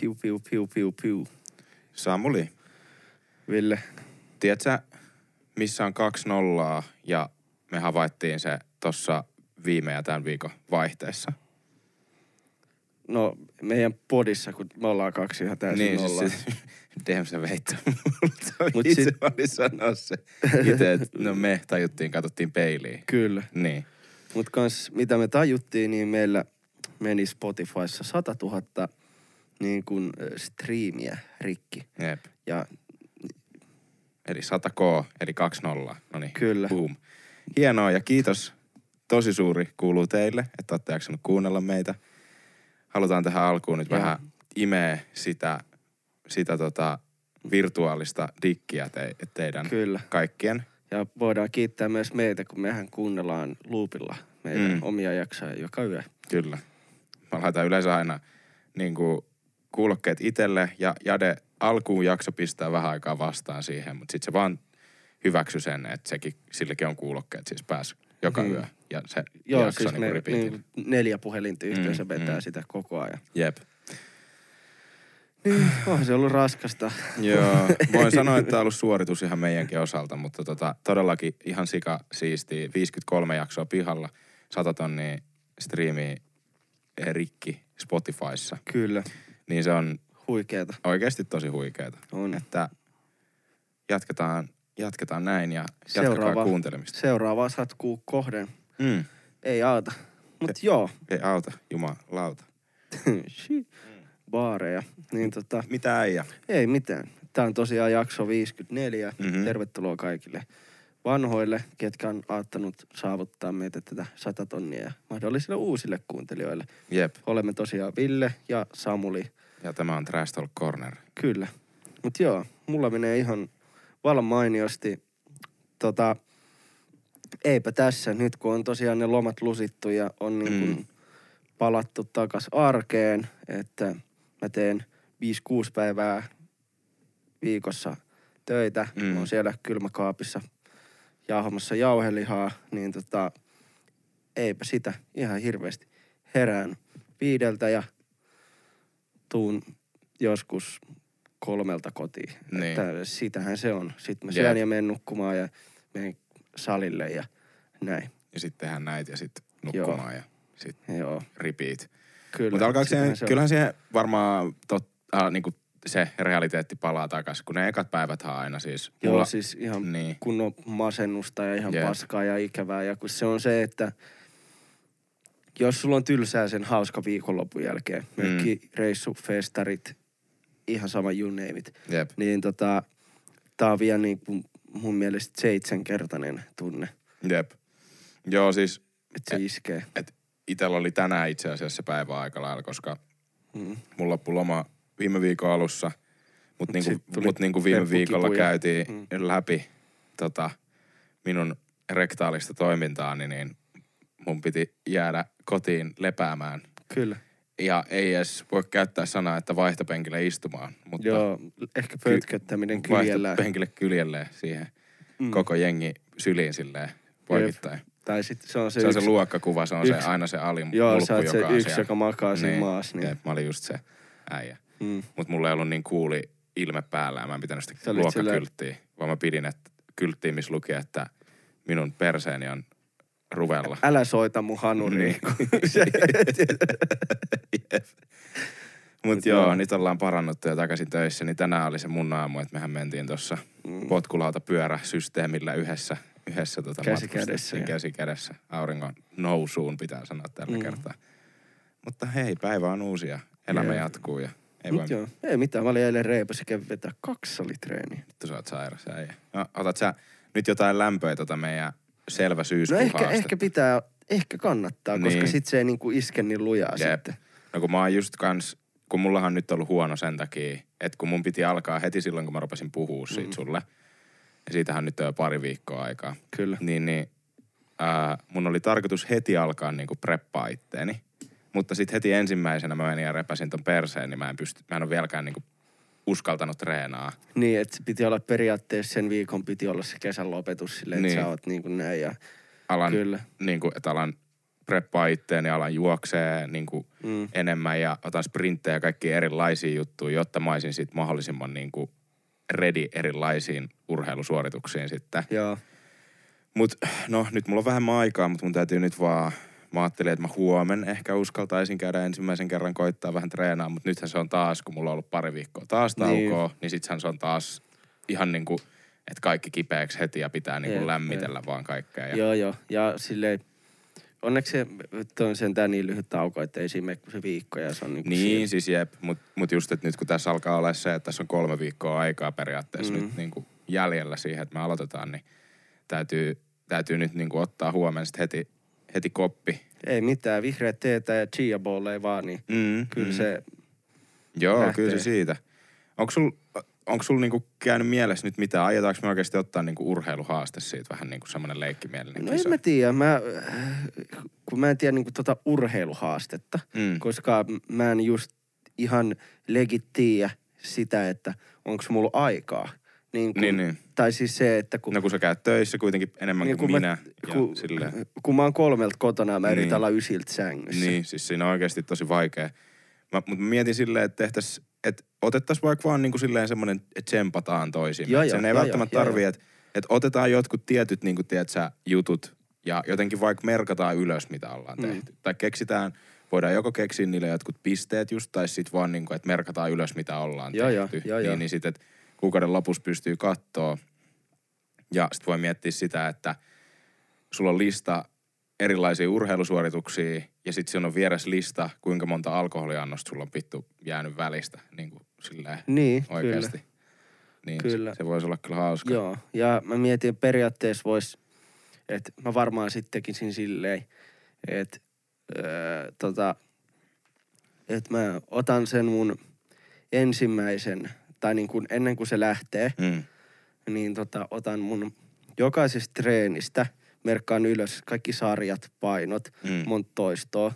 Piu, piu, piu, piu, piu. Samuli, Ville, tiedätkö, missä on kaksi nollaa ja me havaittiin se tuossa viime ja tämän viikon vaihteessa? no meidän podissa, kun me ollaan kaksi ihan täysin niin, nollaa. siis Dem se multa. Mut Itse sit- mä olin sanoa se itse, että no me tajuttiin, katsottiin peiliin. Kyllä. Niin. Mutta kans mitä me tajuttiin, niin meillä meni Spotifyssa 100 000 niin kuin striimiä rikki. Jep. Ja Eli 100K, eli 2 nollaa. No niin, Kyllä. boom. Hienoa ja kiitos. Tosi suuri kuuluu teille, että olette jaksanut kuunnella meitä. Halutaan tähän alkuun nyt Joo. vähän imeä sitä, sitä tota virtuaalista dikkiä te, teidän kyllä. kaikkien. Ja voidaan kiittää myös meitä, kun mehän kuunnellaan loopilla meidän mm. omia jaksoja joka yö. Kyllä. Mä laitan yleensä aina niin kuin, kuulokkeet itselle ja Jade alkuun jakso pistää vähän aikaa vastaan siihen, mutta sitten se vaan hyväksy sen, että sekin, sillekin on kuulokkeet siis pääs joka Mm. yö. Ja se Joo, jakso siis niin me niin neljä puhelinta yhteensä Mm, vetää mm. sitä koko ajan. Jep. Niin, on se ollut raskasta. Joo, voin sanoa, että tämä on ollut suoritus ihan meidänkin osalta, mutta tota, todellakin ihan sika siistiä. 53 jaksoa pihalla, 100 tonnia striimiä eh, rikki Spotifyssa. Kyllä, Niin se on huikeeta. oikeasti tosi huikeeta. On. Että jatketaan, jatketaan näin ja jatkakaa Seuraava. kuuntelemista. Seuraava satkuu kohden. Mm. Ei auta. Mut joo, Ei auta, jumalauta. Baareja. Niin tota, Mitä äijä? ei mitään. Tää on tosiaan jakso 54. Mhm. Mm-hmm. Tervetuloa kaikille vanhoille, ketkä on aattanut saavuttaa meitä tätä 100 tonnia ja mahdollisille uusille kuuntelijoille. Jep. Olemme tosiaan Ville ja Samuli. Ja tämä on Trash Talk Corner. Kyllä. Mut joo, mulla menee ihan vallan mainiosti. Tota, eipä tässä, nyt kun on tosiaan ne lomat lusittu ja on niin Mm. palattu takas arkeen, että mä teen 5-6 päivää viikossa töitä. Mm. Mä oon siellä kylmäkaapissa jauhamassa jauhelihaa, niin tota, eipä sitä ihan hirveästi. Herään viideltä ja tuun joskus kolmelta kotiin. Niin. Että sitähän se on. Sitten mä Jep. syön ja menen nukkumaan ja menen salille ja näin. Ja sitten tehdään näitä ja sitten nukkumaan ja sitten Joo, repeat. kyllä. Mutta alkaako siihen, se kyllähän siihen varmaan tot, äh, niinku se realiteetti palaa takaisin, kun ne ekat päivät on aina siis. Joo, mulla- siis ihan Niin. kunnon masennusta ja ihan Jep. paskaa ja ikävää. Ja kun se on se, että jos sulla on tylsää sen hauska viikonlopun jälkeen, Mm. mökki, reissu, festarit, ihan sama you name it, Jep. niin tota, tää on vielä niin kuin mun mielestä seitsemänkertainen tunne, Jep. Joo, siis että se Eh. iskee. et itellä oli tänään itse asiassa se päivä aika lailla, koska Mm. mulla loppui loma viime viikon alussa. Mutta Mut niinku, sit mut niinku viime viikolla käytiin Mm. läpi tota, minun rektaalista toimintaani, niin mun piti jäädä kotiin lepäämään. Kyllä. Ja ei edes voi käyttää sanaa, että vaihtopenkille istumaan. Mutta Joo, ehkä pötköttäminen kyljellään. vaihtopenkille kyljelleen siihen Mm. koko jengi syliin silleen poikittain. Tai sitten se on se, Se on yksi, se luokkakuva, se on se yksi- aina se alin Joo, sä oot se joka on yksi, siellä. joka makaa siinä Niin, maassa. Niin. Jep, mä olin just se äijä. Mm. Mutta mulla ei ollut niin kuuli ilme päällä ja mä en pitänyt sitä luokkakylttiä, vaan mä pidin että kylttiä, missä luki, että minun perseeni on ruvella. Älä soita mun hanuri. Niin. Mutta Mut joo, joo. nyt ollaan parannuttu ja takaisin töissä, niin tänään oli se mun aamu, että mehän mentiin tuossa Mm. potkulauta pyöräsysteemillä yhdessä, yhdessä tota Käsi kädessä, ja- käsi kädessä. Auringon nousuun pitää sanoa tällä Mm. kertaa. Mutta hei, päivä on uusi ja elämä Jep. jatkuu ja ei Mut joo, ei mitään. Mä olin eilen reipas ja kävin vetää kaksi salitreeniä. vittu sä oot sairas äijä. No, otat sä nyt jotain lämpöä tota meidän selvä No syyskuun ehkä, haastetta? ehkä pitää, ehkä kannattaa, koska Niin. sit se ei niinku iske niin lujaa Jep. sitten. No kun mä oon just kans, kun mullahan nyt ollut huono sen takia, että kun mun piti alkaa heti silloin, kun mä rupesin puhua siitä Mm. sulle, ja siitähän nyt on jo pari viikkoa aikaa, Kyllä. niin, niin ää, mun oli tarkoitus heti alkaa niinku preppaa itteeni. Mutta sitten heti ensimmäisenä mä menin ja repäsin ton perseen, niin mä en, pysty, mä en ole vieläkään niinku uskaltanut treenaa. Niin, että piti olla periaatteessa sen viikon piti olla se kesän lopetus silleen, että Niin. sä oot niin kuin näin ja Alan, kyllä. niinku, että alan preppaa itteeni, alan juoksee niin kuin Mm. enemmän ja otan sprinttejä ja kaikki erilaisia juttuja, jotta mä olisin sit mahdollisimman niin kuin ready erilaisiin urheilusuorituksiin sitten. Joo. Mut no nyt mulla on vähemmän aikaa, mutta mun täytyy nyt vaan, mä ajattelin, että mä huomen ehkä uskaltaisin käydä ensimmäisen kerran koittaa vähän treenaa, mutta nythän se on taas, kun mulla on ollut pari viikkoa taas Niin. taukoa, niin, niin sittenhän se on taas ihan niinku, että kaikki kipeäksi heti ja pitää niinku Jep, lämmitellä vaan kaikkea. Ja, Joo, joo. Ja silleen, onneksi se on sentään niin lyhyt tauko, että ei siinä mene kuin se viikko ja se on niinku Niin, siinä. siis jep, mutta mut just, että nyt kun tässä alkaa olla se, että tässä on kolme viikkoa aikaa periaatteessa Mm. mm. nyt niinku jäljellä siihen, että me aloitetaan, niin täytyy, täytyy nyt niinku ottaa huomenna sit heti, heti koppi. Ei mitään, vihreät teetä ja chia bolleja vaan, niin Mm, kyllä mm. se, Joo, lähtee. kyllä se siitä. Onko sul, onko sul niinku käynyt mielessä nyt mitään? Aiotaanko me oikeasti ottaa niinku urheiluhaaste siitä vähän niinku semmoinen leikkimielinen no kisa? en mä tiedä, mä, kun mä en tiedä niinku tota urheiluhaastetta, Mm. koska mä en just ihan legit tiedä sitä, että onko mulla aikaa. Niin, kun, Niin, niin. Tai siis se, että kun, No kun sä käyt töissä kuitenkin enemmän Niin, kuin kun mä- minä. ja kun, silleen. kun mä oon kolmelta kotona ja mä yritän Niin. olla ysiltä sängyssä. Niin, siis siinä on oikeasti tosi vaikea. Mä, mutta mä mietin silleen, että tehtäis, että otettaisiin vaikka vaan niinku silleen semmoinen, että tsempataan toisiin. Joo, Et Sen ei joo, välttämättä joo, tarvii, että että otetaan jotkut tietyt niinku, tiedät sä, jutut ja jotenkin vaikka merkataan ylös, mitä ollaan Mm. tehty. Tai keksitään, voidaan joko keksiä niille jotkut pisteet just, tai sitten vaan niinku, että merkataan ylös, mitä ollaan Joo, joo, tehty. joo, niin, joo. niin sitten, että kuukauden lopussa pystyy kattoo. Ja sitten voi miettiä sitä, että sulla on lista erilaisia urheilusuorituksia ja sitten siinä on vieressä lista, kuinka monta alkoholiannosta sulla on vittu jäänyt välistä, niin kuin silleen Niin, oikeasti. Niin Kyllä. Se, se voisi olla kyllä hauska. Joo, ja mä mietin, että periaatteessa vois, että mä varmaan sitten tekisin silleen, että öö, tota, että mä otan sen mun ensimmäisen, tai niin kuin ennen kuin se lähtee, Mm. niin tota, otan mun jokaisesta treenistä, merkkaan ylös kaikki sarjat, painot, Mm. monta toistoa,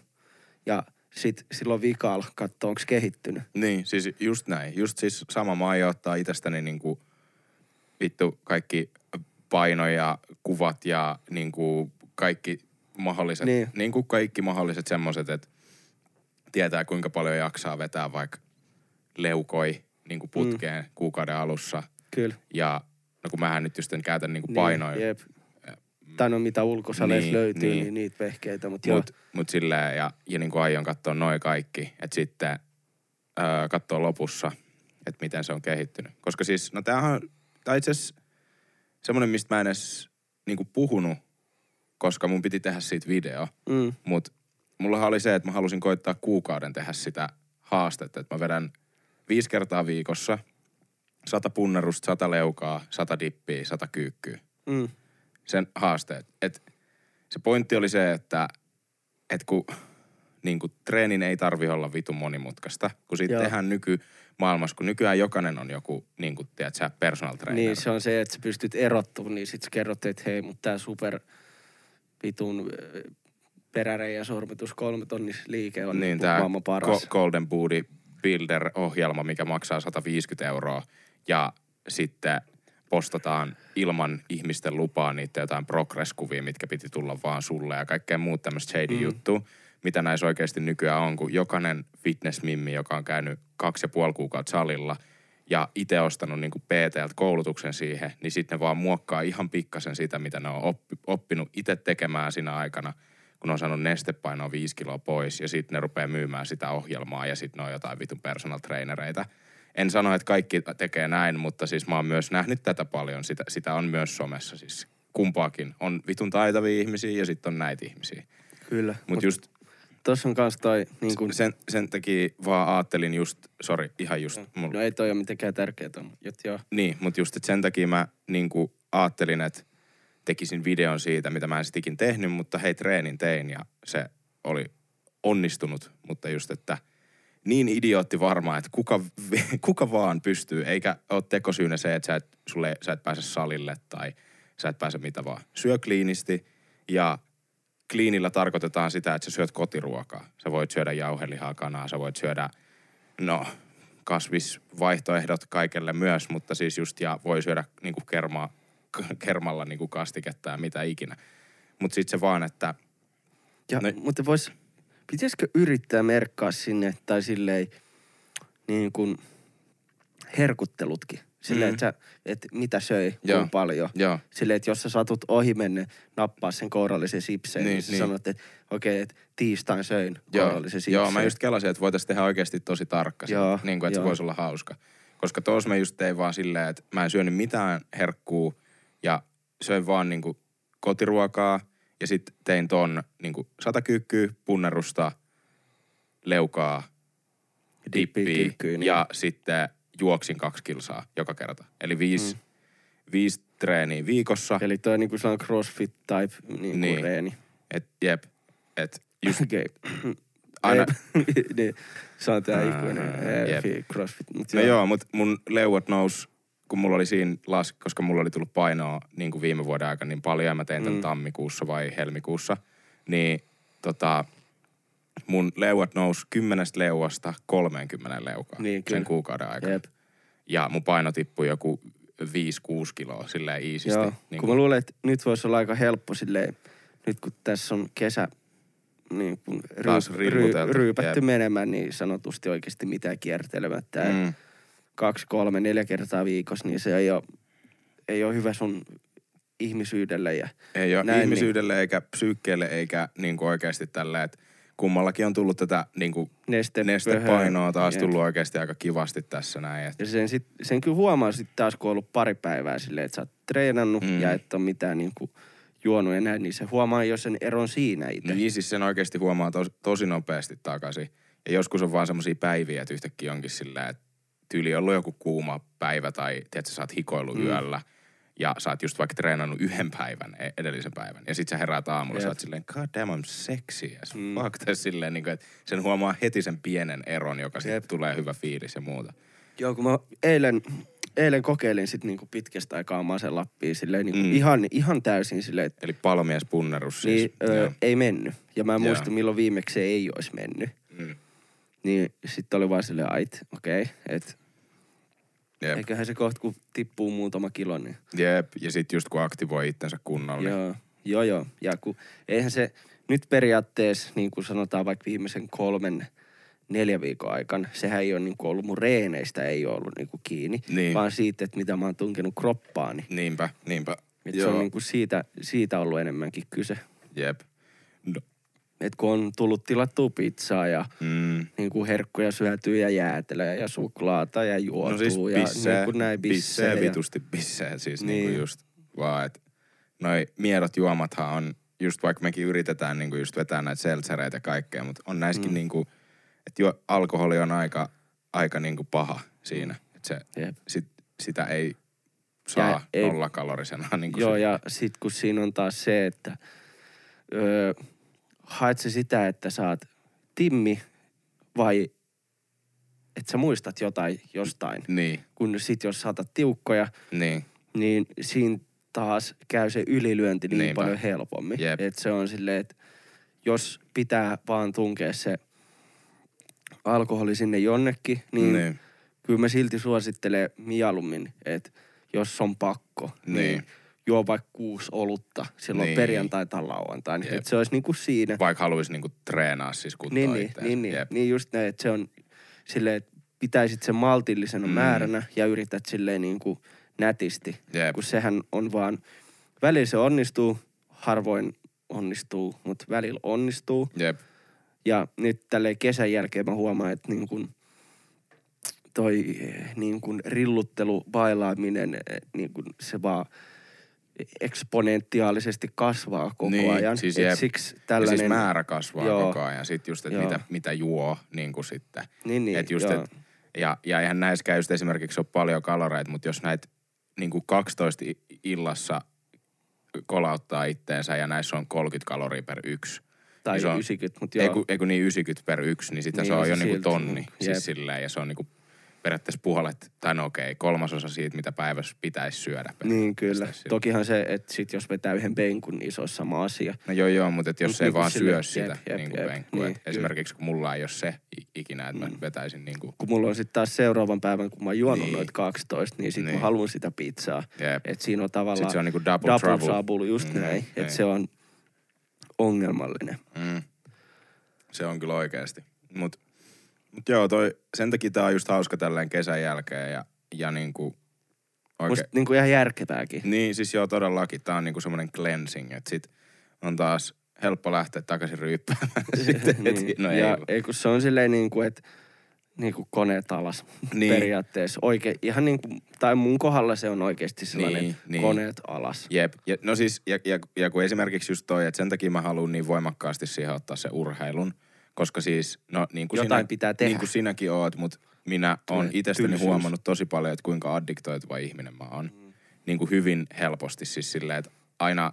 ja sit silloin vikalla katsoa, onko kehittynyt. Niin, siis just näin. Just siis sama mä aion ottaa itsestäni niinku vittu kaikki paino ja kuvat ja niinku kaikki mahdolliset, Niin. niin. niinku kaikki mahdolliset semmoset, että tietää kuinka paljon jaksaa vetää vaikka leukoi niinku putkeen mm. kuukauden alussa. Kyllä. Ja no kun mähän nyt just en käytä niinku painoja. Niin, jep. Tai no mitä ulkosaleissa Niin, löytyy, niin. niin. niin niitä vehkeitä. Mutta joo, Mut, mut silleen, ja, ja niin kuin aion katsoa noin kaikki, että sitten öö, katsoa lopussa, että miten se on kehittynyt. Koska siis, no tämähän on, on itse asiassa semmoinen, mistä mä en edes niin kuin puhunut, koska mun piti tehdä siitä video. mm, Mut mullahan oli se, että mä halusin koittaa kuukauden tehdä sitä haastetta, että mä vedän viisi kertaa viikossa, sata punnerusta, sata leukaa, sata dippiä, sata kyykkyä mm, sen haasteet. Et se pointti oli se, että et kun niin kuin, treenin ei tarvi olla vitun monimutkaista, kun siitä Joo. tehdään nykymaailmassa, kun nykyään jokainen on joku, niin kuin, tiedät sä, personal trainer. niin se on se, että sä pystyt erottumaan, niin sit sä kerrot, että hei, mutta tää super vitun peräreijä sormitus kolme tonnis liike on niin niin maailman paras. Golden Booty Builder-ohjelma, mikä maksaa 150 euroa ja sitten postataan ilman ihmisten lupaa niitä jotain progress-kuvia, mitkä piti tulla vaan sulle ja kaikkea muut tämmöistä shady mm. juttua, mitä näissä oikeasti nykyään on, kun jokainen fitnessmimmi, joka on käynyt kaksi ja puoli kuukautta salilla ja itse ostanut niin PTltä koulutuksen siihen, niin sitten ne vaan muokkaa ihan pikkasen sitä, mitä ne on oppi, oppinut itse tekemään siinä aikana, kun on saanut nestepainoa viisi kiloa pois ja sitten ne rupeaa myymään sitä ohjelmaa ja sitten ne on jotain vitun personal trainereita. En sano, että kaikki tekee näin, mutta siis mä oon myös nähnyt tätä paljon. Sitä, sitä on myös somessa siis kumpaakin. On vitun taitavia ihmisiä ja sitten on näitä ihmisiä. Kyllä. Mutta Mut just Tossa on kans toi, niin kun, sen, sen takia vaan ajattelin just, sorry, ihan just, mulla, no ei toi ole mitenkään tärkeää, mutta joo. niin, mutta just, että sen takia mä niinku ajattelin, että tekisin videon siitä, mitä mä en sit ikin tehnyt, mutta hei, treenin tein ja se oli onnistunut, mutta just, että niin idiootti varmaan, että kuka, kuka vaan pystyy, eikä ole tekosyynä se, että sä et, sulle, sä et pääse salille tai sä et pääse mitä vaan. Syö kliinisti ja kliinillä tarkoitetaan sitä, että sä syöt kotiruokaa. Sä voit syödä jauhelihaa, kanaa, sä voit syödä, no, kasvisvaihtoehdot kaikelle myös, mutta siis just, ja voi syödä niinku kermaa, kermalla niinku kastiketta ja mitä ikinä. Mutta sitten se vaan, että Ja, No-. Mutta vois, pitäisikö yrittää merkkaa sinne tai silleen niin kuin herkuttelutkin. Silleen, Mm. että, että mitä söi, Joo. kuinka paljon. Joo. Silleen, että jos sä satut ohi menne nappaa sen kourallisen sipseen, Niin, niin, niin sä niin. sanot, että okei, okay, että tiistain söin Joo, kourallisen sipseen. joo, mä just kelasin, että voitaisiin tehdä oikeasti tosi tarkka. se, Joo, niin kuin, että se joo. voisi olla hauska. Koska tuossa mä just tein vaan silleen, että mä en syönyt mitään herkkuu ja söin vaan niin kuin kotiruokaa. Ja sitten tein ton niin kuin sata kyykkyä, punnerusta, leukaa, Dippiä dippiä kyykkyyn, ja sitten juoksin kaksi kilsaa joka kerta. Eli viisi, mm. viisi treeniä viikossa. Eli toi on niin kuin sellainen crossfit type niin kuin Niin. reeni. Et, jep, et just Okei. aina, niin, se on tää ikuinen crossfit. Mut No joo, mutta mun leuat nous, kun mulla oli siinä las, koska mulla oli tullut painoa niin kuin viime vuoden aikana niin paljon, ja mä tein tämän Mm. tammikuussa vai helmikuussa, niin tota, mun leuat nous 10 leuasta 30 leukaan Niin, sen kuukauden aikana. Jep. Ja mun paino tippui joku 5-6 kiloa silleen iisisti. Joo, niin kun mä luulen, että nyt voisi olla aika helppo silleen, nyt kun tässä on kesä niin kun ry, rilmuteltu, ryypätty jep. menemään, niin sanotusti oikeasti mitään kiertelemättä. Mm. Kaksi, kolme, neljä kertaa viikossa, niin se ei ole, ei ole hyvä sun ihmisyydelle. Ja, ei ole Näin, niin. ihmisyydelle eikä psyykkeelle eikä niin kuin oikeasti tällä, että kummallakin on tullut tätä niin kuin neste, nestepainoa taas Jep. tullut oikeasti aika kivasti tässä näin. Et, Ja sen, sit, sen kyllä huomaa sitten taas, kun on ollut pari päivää silleen, että sä oot treenannut Mm. ja et ole mitään niin kuin juonut ja näin, niin se huomaa jo sen eron siinä itse. niin siis sen oikeasti huomaa tos, tosi nopeasti takaisin. Ja joskus on vaan semmoisia päiviä, että yhtäkkiä onkin sillä, että tyyli on ollut joku kuuma päivä tai tiedätkö, sä oot hikoillut mm. Yöllä ja sä oot just vaikka treenannut yhden päivän, e- edellisen päivän. Ja sit sä heräät aamulla, Jep. sä oot silleen, god damn, I'm sexy as Mm. fuck. Tai silleen, niin kuin, että sen huomaa heti sen pienen eron, joka sitten Jep. tulee hyvä fiilis ja muuta. Joo, kun mä eilen, eilen kokeilin sit niinku pitkästä aikaa Masen Lappia silleen niinku Mm. ihan, ihan täysin silleen, että Eli palomies punnerus siis. niin, öö, Joo. ei mennyt. Ja mä en Joo. muista, milloin viimeksi se ei olisi mennyt. Mm. Niin sitten oli vaan silleen, ait, okei, okay, että Jep. eiköhän se kohta, kun tippuu muutama kilo, niin Jep. Ja sit just kun aktivoi itsensä kunnolla. niin- Joo, joo, joo. Ja kun, eihän se nyt periaatteessa, niin kuin sanotaan vaikka viimeisen kolmen, neljä viikon aikana, sehän ei ole niin kuin ollut mun reeneistä, ei ole ollut niin kuin kiinni, Niin. vaan siitä, että mitä mä oon tunkenut kroppaani. Niinpä, niinpä. Et se on niin kuin siitä, siitä ollut enemmänkin kyse. Jep. No, Et kun on tullut tilattua pizzaa ja mm. niin kuin herkkuja syötyä ja jäätelöä ja suklaata ja juotua No siis ja pissee, niin kuin näin pissee bissejä. ja- vitusti pissee siis niin. Niin. niinku just vaan, että noi miedot juomathan on, just vaikka mekin yritetään niinku just vetää näitä seltsereitä ja kaikkea, mutta on näissäkin mm. Mm. niinku, että jo alkoholi on aika, aika niinku paha siinä. Että se, Jep. sit, sitä ei saa Ja ei- nollakalorisena. Niinku Joo, se, ja sit kun siinä on taas se, että öö, haet sä sitä, että saat timmi vai että sä muistat jotain jostain. Niin, Kun sit jos saatat tiukkoja, niin. niin siinä taas käy se ylilyönti niin Niinpä. paljon helpommin. Jep. Et se on silleen, että jos pitää vaan tunkea se alkoholi sinne jonnekin, niin, niin. kyllä mä silti suosittelen mieluummin, että jos on pakko, niin, Niin. Niin juo vaikka kuusi olutta silloin Niin. niin. perjantai tai lauantai. Niin Jep. että se olisi niinku siinä. Vaikka haluaisi niinku treenaa siis kuntoon Niin, niin, niin, niin, niin just näin, että se on silleen, että pitäisit sen maltillisena Mm. mm. määränä ja yrität silleen niin kuin nätisti. Jep. Kun sehän on vaan, välillä se onnistuu, harvoin onnistuu, mutta välillä onnistuu. Jep. Ja nyt tälleen kesän jälkeen mä huomaan, että niin kuin toi eh, niin kuin rilluttelu, bailaaminen, eh, niin kuin se vaan eksponentiaalisesti kasvaa koko Niin, ajan. siis Et jep. siksi Ja tällainen... siis määrä kasvaa Joo. koko ajan. Sitten just, että mitä, mitä juo niin kuin sitten. Niin, niin, et just, joo. et, ja, ja eihän näissäkään just esimerkiksi ole paljon kaloreita, mutta jos näitä niin kuin 12 i- illassa kolauttaa itteensä ja näissä on 30 kaloria per yksi. Tai niin se on- 90, mutta Ei joo. kun, ei kun niin 90 per yksi, niin sitten Niin, se on se jo niinku silti, tonni. Siis jep. silleen, ja se on niinku periaatteessa puolet, tai no okei, kolmasosa siitä, mitä päivässä pitäisi syödä. Niin kyllä. Tokihan se, että sit jos vetää yhden penkun, niin se on sama asia. No joo joo, mutta et jos Mut ei niinku vaan syö jep, sitä jep, niin kuin jep, penkkua. niin, esimerkiksi kun mulla ei ole se ikinä, että mä vetäisin niin kuin, Kun mulla on sitten taas seuraavan päivän, kun mä oon juonut Niin. niin. noita 12, niin sit Niin. niin. mä haluan sitä pizzaa. jep. Et siinä on tavallaan Sitten se on niinku double, double trouble. trouble, just Mm, mm, näin. niin. Että se on ongelmallinen. Mm. Se on kyllä oikeasti. Mut, mut joo, toi, sen takia tää on just hauska tälleen kesän jälkeen ja, ja niinku Oikein. Musta niinku ihan järkevääkin. Niin, siis joo todellakin. Tää on niinku semmonen cleansing, että sit on taas helppo lähteä takaisin ryyppäämään. Sitten niin. heti, no ja ei, ei kun se on silleen niin kuin, että niin kuin koneet alas niin. periaatteessa. Oike, ihan niin kuin, tai mun kohdalla se on oikeasti sellainen niin, niin. koneet alas. Jep. Ja, no siis, ja, ja, ja kun esimerkiksi just toi, että sen takia mä haluan niin voimakkaasti siihen ottaa se urheilun, koska siis, no niin kuin Jotain sinä, pitää tehdä. Niin kuin sinäkin oot, mutta minä oon itsestäni tylsyys. huomannut tosi paljon, että kuinka addiktoituva ihminen mä oon. Mm. Niin kuin hyvin helposti siis silleen, että aina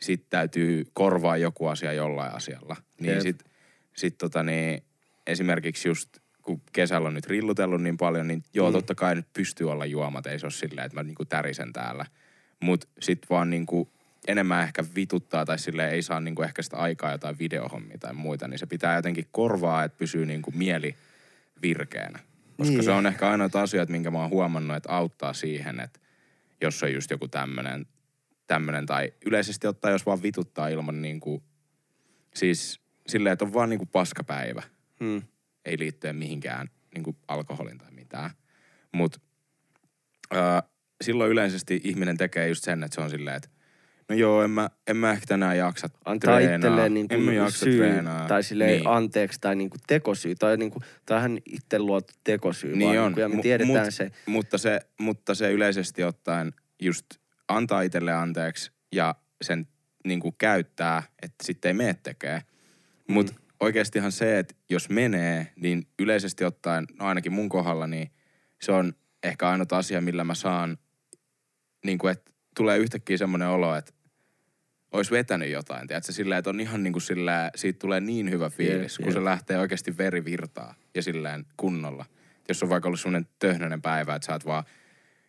sit täytyy korvaa joku asia jollain asialla. Niin Jep. sit, sit tota niin, esimerkiksi just kun kesällä on nyt rillutellut niin paljon, niin joo, mm. totta kai nyt pystyy olla juomat. Ei se ole silleen, että mä niinku tärisen täällä. Mut sit vaan niinku enemmän ehkä vituttaa tai sille ei saa niinku ehkä sitä aikaa jotain videohommia tai muita, niin se pitää jotenkin korvaa, että pysyy niinku mieli virkeänä. Koska niin. se on ehkä ainoat asiat, minkä mä oon huomannut, että auttaa siihen, että jos on just joku tämmönen, tämmönen tai yleisesti ottaa, jos vaan vituttaa ilman niinku, siis silleen, että on vaan niinku paskapäivä. Hmm ei liittyen mihinkään niin kuin alkoholin tai mitään. Mutta silloin yleisesti ihminen tekee just sen, että se on silleen, että no joo, en mä, en mä ehkä tänään jaksa Antaa treenaa. itselleen niin kuin en mä jaksa syy, treenaa. tai silleen niin. anteeksi, tai niin kuin tekosyy, tai niin kuin, tähän itse luotu tekosyy. Niin vaan, on. Niin kuin, ja me tiedetään mut, se. Mutta se. Mutta se yleisesti ottaen just antaa itselle anteeksi ja sen niin kuin käyttää, että sitten ei mene tekee. Mutta mm oikeastihan se, että jos menee, niin yleisesti ottaen, no ainakin mun kohdalla, niin se on ehkä ainut asia, millä mä saan, niin kuin, että tulee yhtäkkiä semmoinen olo, että olisi vetänyt jotain, tiedätkö, sillä että on ihan niin kuin sillä, siitä tulee niin hyvä fiilis, yeah, kun yeah. se lähtee oikeasti verivirtaa ja silleen kunnolla. Jos on vaikka ollut semmoinen töhnöinen päivä, että sä oot vaan,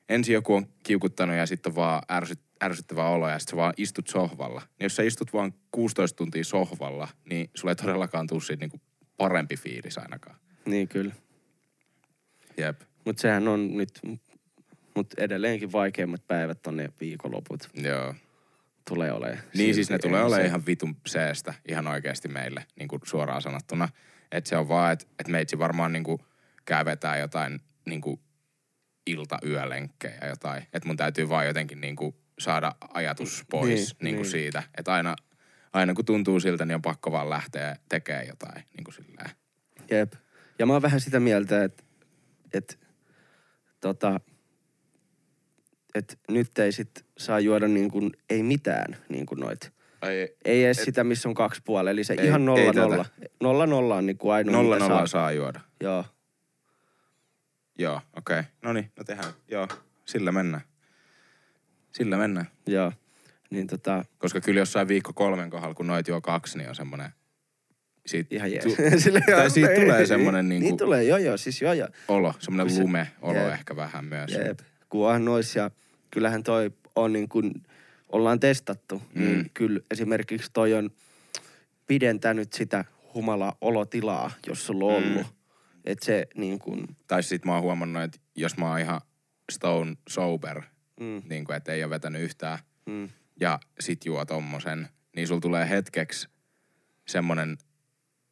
ensin joku on kiukuttanut ja sitten vaan ärsyt, ärsyttävä olo ja sitten sä vaan istut sohvalla. Niin jos sä istut vaan 16 tuntia sohvalla, niin sulle ei todellakaan tule siitä niinku parempi fiilis ainakaan. Niin kyllä. Jep. Mutta sehän on nyt, mutta edelleenkin vaikeimmat päivät on ne viikonloput. Joo. Tulee olemaan. Niin siis ne tulee olemaan ihan vitun seestä ihan oikeasti meille, niin kuin suoraan sanottuna. Että se on vaan, että et meitsi varmaan niin kuin käy vetää jotain niin kuin ilta-yölenkkejä jotain. Että mun täytyy vaan jotenkin niin kuin saada ajatus pois niin, niin kuin niin. siitä. Että aina, aina kun tuntuu siltä, niin on pakko vaan lähteä tekemään jotain niin kuin silleen. Jep. Ja mä oon vähän sitä mieltä, että, että tota, että nyt ei sit saa juoda niin kuin, ei mitään niin kuin noit. Ei, ei edes et, sitä, missä on kaksi puolella. Eli se ei, ihan nolla nolla. Nolla nolla on niin kuin ainoa, Nolla nolla saa. saa juoda. Joo. Joo, okei. Okay. No niin, no tehdään. Joo, sillä mennään. Sillä mennään. Joo. Niin tota... Koska kyllä jossain viikko kolmen kohdalla, kun noit juo kaksi, niin on semmoinen... Siitä, Ihan jees. Tu- tai siitä ei, tulee semmoinen niin, niin tulee, joo joo, siis joo joo. Olo, semmoinen lume-olo jep. ehkä vähän myös. Jep, kun nois ja kyllähän toi on niin kuin, ollaan testattu, mm. niin kyllä esimerkiksi toi on pidentänyt sitä humala-olotilaa, jos sulla on ollut. Mm. Että se niin kuin... Tai sit mä oon huomannut, että jos mä oon ihan stone sober, mm. niin kuin, että ei ole vetänyt yhtään, mm. ja sit juo tommosen, niin sul tulee hetkeksi semmonen,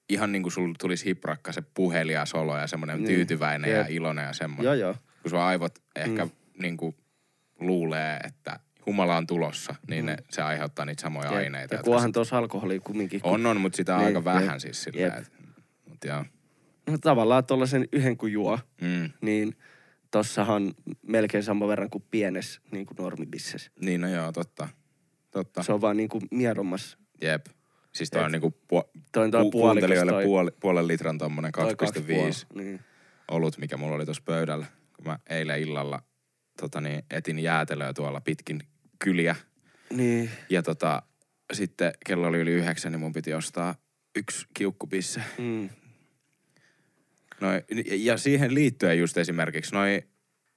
ihan niin kuin sul tulisi hiprakka se puhelias olo ja semmonen niin. tyytyväinen Jep. ja iloinen ja semmonen. Joo, joo. Kun sun aivot ehkä mm. Niin kuin luulee, että humala on tulossa, niin mm. ne, se aiheuttaa niitä samoja Jep. aineita. Ja kunhan tuossa alkoholia kumminkin. On, on, mutta sitä on niin, aika vähän siis silleen. Et, mut joo. No tavallaan tuollaisen yhden kun juo, mm. niin – tossahan melkein sama verran kuin pienessä niin kuin normibissessä. Niin, no joo, totta. totta. Se on vaan niin kuin miedommas. Jep. Siis toi Et, on niinku puo- toi on pu- kuuntelijoille toi, puoli, puolen litran tommonen 2,5 niin. olut, mikä mulla oli tuossa pöydällä. Kun mä eilen illalla tota niin, etin jäätelöä tuolla pitkin kyliä. Niin. Ja tota, sitten kello oli yli yhdeksän, niin mun piti ostaa yksi kiukkupisse. Mm. Noi, ja siihen liittyen just esimerkiksi noi,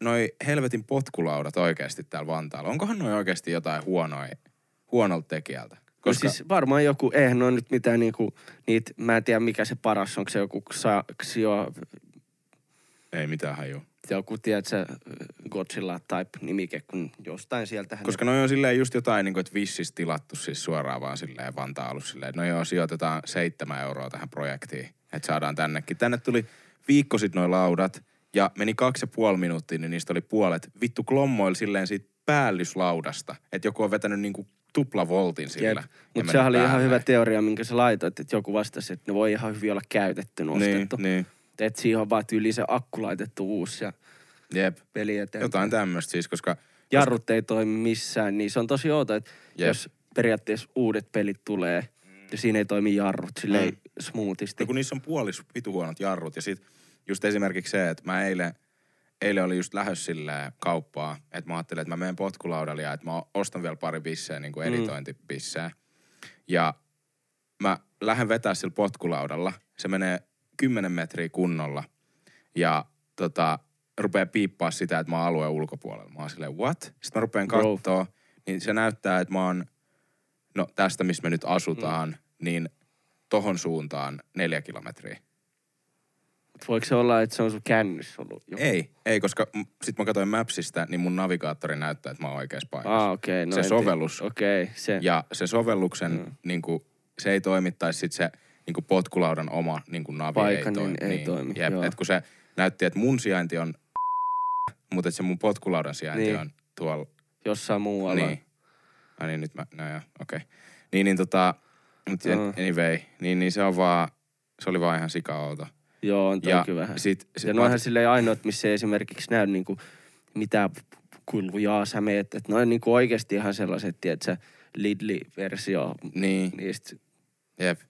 noi helvetin potkulaudat oikeasti täällä Vantaalla. Onkohan noi oikeasti jotain huonoja, huonolta tekijältä? No Koska... No siis varmaan joku, eihän noin nyt mitään niinku, niitä, mä en tiedä mikä se paras, onko se joku Xio... Ei mitään haju. Joku, tiedätkö, Godzilla type nimike, kun jostain sieltä Koska noi on silleen just jotain, niin kuin, että vissis tilattu siis suoraan vaan silleen Vantaa ollut silleen, no joo, sijoitetaan seitsemän euroa tähän projektiin, että saadaan tännekin. Tänne tuli viikko sitten noin laudat ja meni kaksi ja puoli minuuttia, niin niistä oli puolet. Vittu klommoil silleen siitä päällyslaudasta, että joku on vetänyt niinku tuplavoltin sillä. Mutta sehän oli ihan päälle. hyvä teoria, minkä sä laitoit, että joku vastasi, että ne voi ihan hyvin olla käytetty, Niin, nostettu. niin. Että siihen on vaan tyyli se akku laitettu uusi ja Jep. peli eteenpäin. Jotain tämmöistä siis, koska Jarrut ei toimi missään, niin se on tosi outo, että Jep. jos periaatteessa uudet pelit tulee, ja siinä ei toimi jarrut silleen Mm. smoothisti. No kun niissä on puolis vitu huonot jarrut. Ja sit just esimerkiksi se, että mä eilen, eilen oli just lähes silleen kauppaa, että mä ajattelin, että mä menen potkulaudalle ja että mä ostan vielä pari bisseä, niin kuin Mm. editointibisseä. Ja mä lähden vetää sillä potkulaudalla. Se menee 10 metriä kunnolla. Ja tota, rupeaa piippaa sitä, että mä oon alueen ulkopuolella. Mä oon silleen, what? Sitten mä rupean kattoo, niin se näyttää, että mä oon, no tästä missä me nyt asutaan, mm. niin tohon suuntaan neljä kilometriä. Mut Voiko se olla, että se on sun kännyssä ollut joku? Ei, ei, koska sit mä katsoin Mapsista, niin mun navigaattori näyttää, että mä oon oikeassa paikassa. Ah. Okay, no Se sovellus. Okei, okay, se. Ja se sovelluksen, mm. niin kuin, se ei toimittaisi sit se niin kuin potkulaudan oma niin kuin navi Paikka, ei, niin toimi. ei toimi, Jep, joo. et kun se näytti, että mun sijainti on mutta että se mun potkulaudan sijainti Niin. on tuolla. Jossain muualla. Niin. Ai niin, nyt mä, no joo, okei. Okay. Niin, niin tota, mut Joo. anyway, niin, niin se on vaan, se oli vaan ihan sikaouto. Joo, on Ja kyllä vähän. sit, sit ja mä noihän otin- silleen ainoat, missä ei esimerkiksi näy niinku mitään kulujaa sä meet. Että noin niinku oikeasti ihan sellaiset, tiedätkö, Lidli-versio Niin, niistä. jep.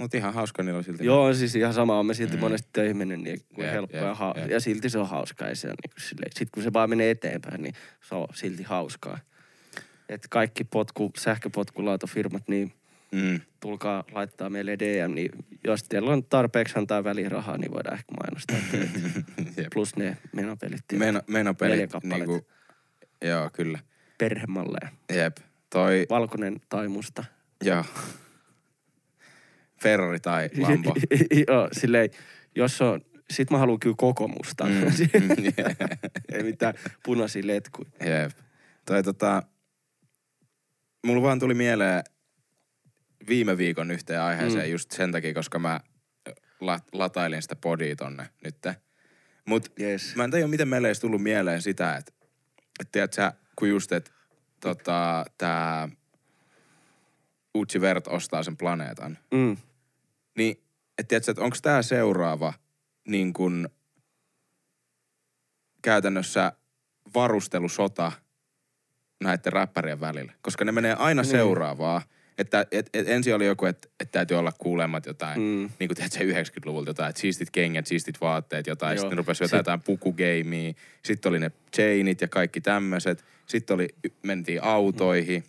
Mut ihan hauska niillä on silti. Joo, siis ihan sama on me silti Mm. monesti töihin mennyt, niin kuin Jep, helppoa jep, ja, ha- jep. ja silti se on hauskaa. Ja se on niinku silleen, sit kun se vaan menee eteenpäin, niin se on silti hauskaa. Et kaikki potku, sähköpotkulautofirmat, niin Mm. tulkaa laittaa meille DM, niin jos teillä on tarpeeksi antaa välirahaa, niin voidaan ehkä mainostaa teitä. Jep. Plus ne menopelit. Meno, Neljä menopelit, niinku, joo, kyllä. Perhemalleja. Jep. Toi, Valkoinen tai musta. joo. Ferrari tai Lambo. Joo, silleen, jos on, sit mä haluan kyllä koko mustan. Mm, Ei mitään punaisia letkuja. Jep. Toi tota, mulla vaan tuli mieleen viime viikon yhteen aiheeseen Mm. just sen takia, koska mä la, latailin sitä podia tonne nytte. Mut Yes. mä en tiedä, miten meille ei tullut mieleen sitä, että et tiedät sä, kun just, että tota, tää Uchi Vert ostaa sen planeetan, Mm. Niin et tiedät sä, että onko tää seuraava niin kun käytännössä varustelusota näiden räppärien välillä. Koska ne menee aina Niin. seuraavaa. Että et, et ensin oli joku, että et täytyy olla kuulemmat jotain, Mm. mm. niin kuin tiedät sä 90-luvulta jotain, että siistit kengät, siistit vaatteet, jotain. Joo. Sitten rupesi Sit- jotain, jotain pukugeimia. Sitten oli ne chainit ja kaikki tämmöiset. Sitten oli, mentiin autoihin.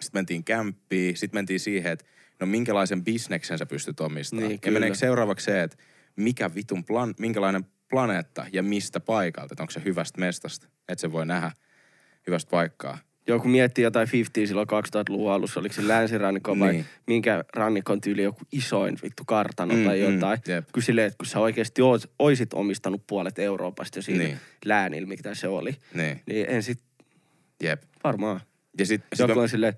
Sitten mentiin kämppiin. Sitten mentiin siihen, että no minkälaisen bisneksen sä pystyt omistamaan. Niin, ja meneekö seuraavaksi se, että mikä vitun plan, minkälainen planeetta ja mistä paikalta. Että onko se hyvästä mestasta, että se voi nähdä hyvästä paikkaa. Joku miettii jotain 50 silloin 2000-luvun alussa, oliko se länsirannikko vai Niin. minkä rannikon tyyli joku isoin vittu kartano Mm, tai mm, jotain. jep. Kyllä silleen, että kun sä oikeasti oot, oisit omistanut puolet Euroopasta jo siinä Niin. läänillä, mikä se oli, Niin, niin en sit jep. varmaan. Ja sit, sit Joku on silleen,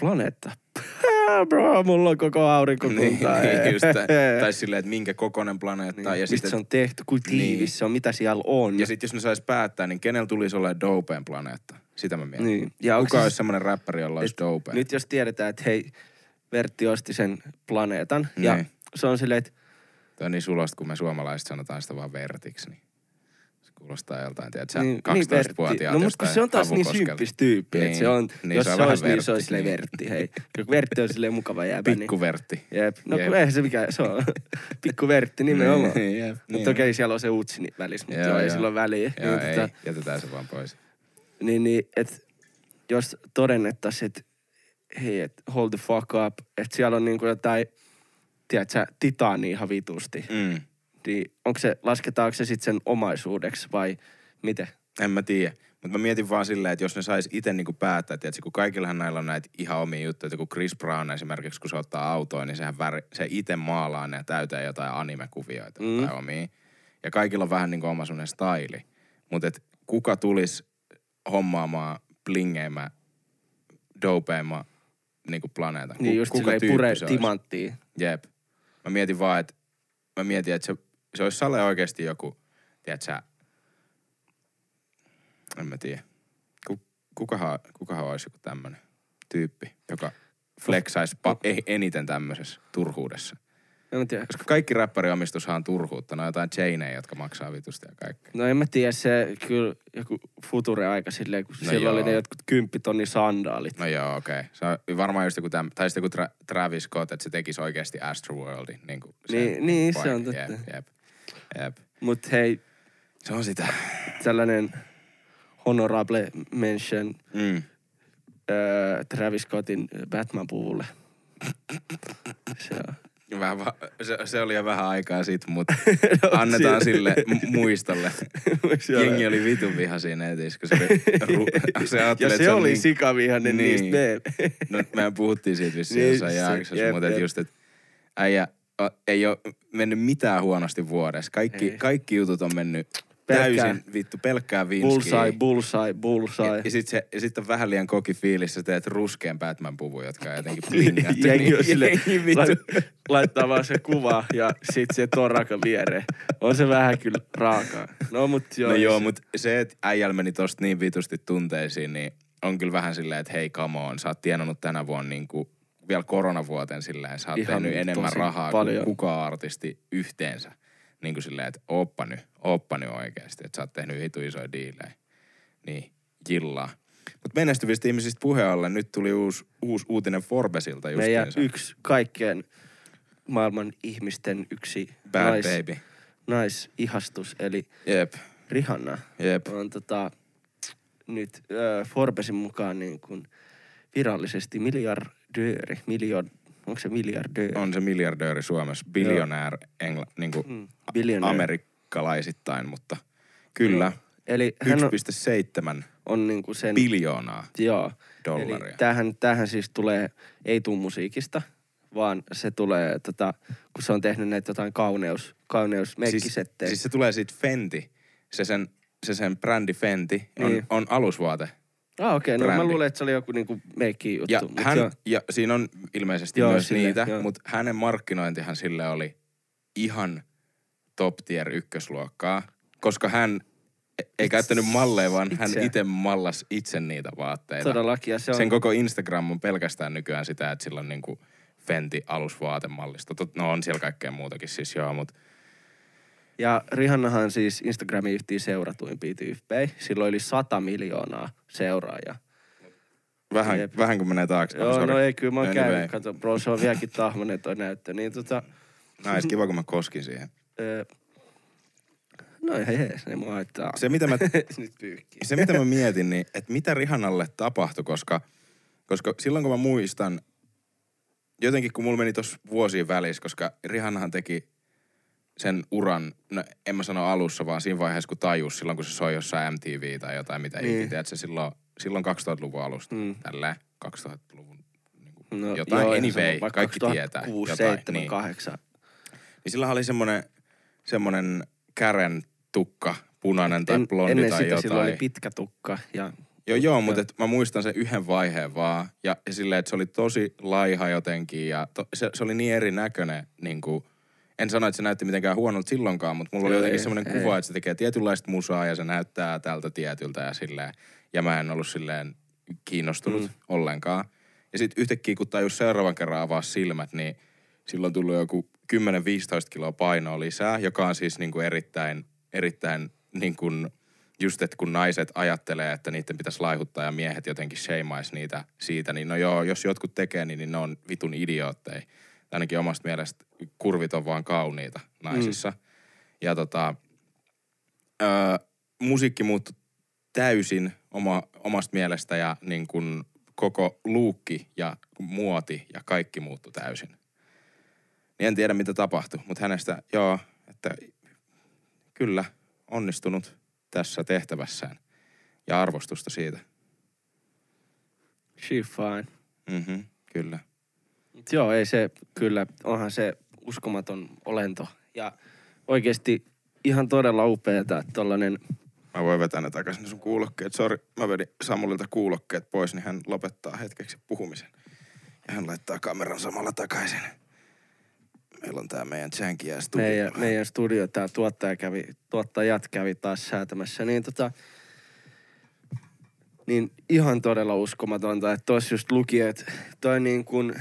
planeetta. Bro, mulla on koko aurinko niin, niin, just, tai silleen, että minkä kokoinen planeetta. Niin. Ja Mistä sitten, se on tehty, kuin tiivis Niin. se on, mitä siellä on. ja sit jos ne sais päättää, niin kenellä tulisi olla dopeen planeetta? Sitä mä mietin. Niin. Ja Kuka se- olisi semmoinen räppäri, jolla olisi dopeen? Nyt jos tiedetään, että hei, Vertti osti sen planeetan. Ja Niin. se on silleen, että Tämä on niin sulosta, kun me suomalaiset sanotaan sitä vaan vertiksi, niin kuulostaa joltain, tiedätkö, niin, niin, 12-vuotiaat No mutta se on taas niin symppis tyyppi, että se on, niin, jos se se, on olisi, niin se olisi silleen niin. Vertti, hei. Kun Vertti on silleen mukava jäbä, niin... Pikkuvertti. Jep. No Jep. eihän se mikä, se on pikku Vertti nimenomaan. Niin, jep, Mutta niin. okei, siellä on se utsi välissä, mutta Joo, joo, ei sillä ole väliä. Joo, niin, ei, tota, jätetään se vaan pois. niin, niin että jos todennettaisiin, että hei, et hold the fuck up, että siellä on niinku jotain, tiedätkö sä, titaania ihan vitusti, Mm. Niin onko se, lasketaanko se sitten sen omaisuudeksi vai miten? En mä tiedä. Mutta mä mietin vaan silleen, että jos ne sais itse niinku päättää, että kun kaikillahan näillä on näitä ihan omia juttuja, että kun Chris Brown esimerkiksi, kun se ottaa autoa, niin sehän väri, se itse maalaa ne täyteen jotain animekuvioita Mm. tai omia. Ja kaikilla on vähän niinku oma semmoinen staili. Mutta et kuka tulisi hommaamaan, dopeimään niin kuin planeetan. Niin just silleen tyyppi pure timanttia. Jep. Mä mietin vaan, että mä mietin, että se, se olisi Sale oikeasti joku, tiedät sä, en mä tiedä. Ku, kukahan, kukahan olisi joku tämmönen tyyppi, joka flexaisi pa- e- eniten tämmöisessä turhuudessa. En mä tiedä. Koska kaikki räppäriomistushan on turhuutta. Ne on jotain chaineja, jotka maksaa vitusti ja kaikkea. No en mä tiedä, se kyllä joku future-aika silleen, kun No no siellä oli joo. ne jotkut kymppitonni sandaalit. No joo, okei. Okay. Se on varmaan just joku täm, tai sitten joku Tra- Travis Scott, että se tekisi oikeasti Astroworldin. Niin, kuin sen Niin- niin, se on totta. Jep, jep, jep. Mut hei, Se on sitä. tällainen honorable mention Mm. öö, Travis Scottin Batman-puvulle. Se on. Vähän, va- se, se oli jo vähän aikaa sitten, mutta No, annetaan sille mu- muistolle. Jengi oli vitun viha siinä netissä, kun se, ru- se ajatteli, Ja että se oli niin, sikavihainen Niin. niistä. No, mehän puhuttiin siitä vissiin Niin, jossain se- jaksossa, mutta jep. just, että äijä ei ole mennyt mitään huonosti vuodessa. Kaikki, Ei. kaikki jutut on mennyt Pelkkää- täysin vittu pelkkää vinskiä. Bullseye, bullseye, bullseye. Ja, ja sit, se, ja sit on vähän liian koki fiilis, sä teet ruskeen Batman-puvun, jotka on jotenkin blingattu. Jengi on sille, Jengi vittu. lait- laittaa vaan se kuva ja sit se toraka viereen. On se vähän kyllä raakaa. No mut joo. no joo, se- mutta se, että äijällä meni tosta niin vitusti tunteisiin, niin on kyllä vähän silleen, että hei come on, sä oot tienannut tänä vuonna niin kuin vielä koronavuoteen silleen, sä oot Ihan tehnyt enemmän rahaa paljon. kuin kukaan artisti yhteensä. Niin kuin silleen, että ooppa nyt, ooppa nyt oikeasti, että sä oot tehnyt hitu isoja diilejä. Niin, jillaa. Mutta menestyvistä ihmisistä puheen ollen, nyt tuli uusi, uusi uutinen Forbesilta Meidän justiinsa. yksi kaikkien maailman ihmisten yksi Bad nais, baby. naisihastus, eli Jep, Rihanna, jep. on tota, nyt äh, Forbesin mukaan niin kuin virallisesti miljardööri. Miljoon, onko se miljardööri? On se miljardööri Suomessa, biljonäär engla, niin kuin Mm, biljonööri. amerikkalaisittain, mutta kyllä. Eli hän on, 1,7 on niin kuin sen... biljoonaa Joo. dollaria. Eli tämähän, tämähän siis tulee, ei tuu musiikista, vaan se tulee, tota, kun se on tehnyt näitä jotain kauneus, kauneus siis, siis se tulee siitä Fenty. Se sen, se sen brändi Fenty on, Niin. on alusvaate. Ah, okei, okay, no mä luulen, että se oli joku niinku meikki juttu. Ja, mut hän, joo. ja siinä on ilmeisesti Joo, myös sille, niitä, joo. mutta hänen markkinointihan sille oli ihan top tier ykkösluokkaa, koska hän e- ei käyttänyt malleja, vaan hän Itse. itse mallas itse niitä vaatteita. Todellakin, ja se on... Sen koko Instagram on pelkästään nykyään sitä, että sillä on niinku Fenty alusvaatemallisto. Tot- No on siellä kaikkea muutakin siis joo, mutta Ja Rihannahan siis Instagramin yhtiin seuratuimpia tyyppejä. Sillä oli 100 miljoonaa seuraajaa. vähän, Jep. vähän kun menee taakse. Joo, sorry. no ei, kyllä mä oon Anyway. käynyt. Kato, bro, se on vieläkin tahmanen toi näyttö. Niin tota, Nais, kiva kun mä koskin siihen. öö, no hei hei, se mua haittaa. Se mitä mä Nyt pyyhkii. se mitä mä mietin, niin että mitä Rihannalle tapahtui, koska, koska silloin kun mä muistan, jotenkin kun mulla meni tuossa vuosien välissä, koska Rihannahan teki sen uran, no en mä sano alussa, vaan siinä vaiheessa kun tajus, silloin kun se soi jossain MTV tai jotain, mitä Niin. ikinä, se silloin, silloin 2000-luvun alusta, Mm. tällä 2000-luvun niin No, jotain, joo, anyway, vaikka kaikki tietää 2006, jotain, 7, niin. 8. Niin sillä oli semmonen, semmonen kären tukka, punainen tai En, blondi ennen tai sitä jotain. sillä oli pitkä tukka ja Joo, joo, mutta et mä muistan sen yhden vaiheen vaan. Ja, ja silleen, että se oli tosi laiha jotenkin ja to, se, se oli niin erinäköinen, niin kuin, en sano, että se näytti mitenkään huonolta silloinkaan, mutta mulla oli Ei, jotenkin semmoinen ei. kuva, että se tekee tietynlaista musaa ja se näyttää tältä tietyltä ja silleen. Ja mä en ollut silleen kiinnostunut Mm. ollenkaan. Ja sitten yhtäkkiä, kun tajus seuraavan kerran avaa silmät, niin silloin tullut joku 10-15 kiloa painoa lisää, joka on siis niin kuin erittäin, erittäin niin kuin, just, että kun naiset ajattelee, että niiden pitäisi laihuttaa ja miehet jotenkin shameais niitä siitä, niin no joo, jos jotkut tekee, niin, niin ne on vitun idiootteja. Ainakin omasta mielestä kurvit on vaan kauniita naisissa. Mm. Ja tota, öö, musiikki muuttui täysin oma, omasta mielestä ja niin kuin koko luukki ja muoti ja kaikki muuttui täysin. Niin en tiedä, mitä tapahtui, mutta hänestä, joo, että kyllä, onnistunut tässä tehtävässään. Ja arvostusta siitä. she fine. Mhm, kyllä. Mut joo, ei se kyllä, onhan se uskomaton olento. Ja oikeasti ihan todella upeeta, että tollanen Mä voin vetää ne takaisin sun kuulokkeet. Sori, mä vedin Samulilta kuulokkeet pois, niin hän lopettaa hetkeksi puhumisen. Ja hän laittaa kameran samalla takaisin. Meillä on tää meidän Jankia studio. meidän, meidän studio, tämä tuottaja kävi, tuottajat kävi taas säätämässä, niin tota, niin ihan todella uskomatonta, että tuossa just luki, että toi niin kuin,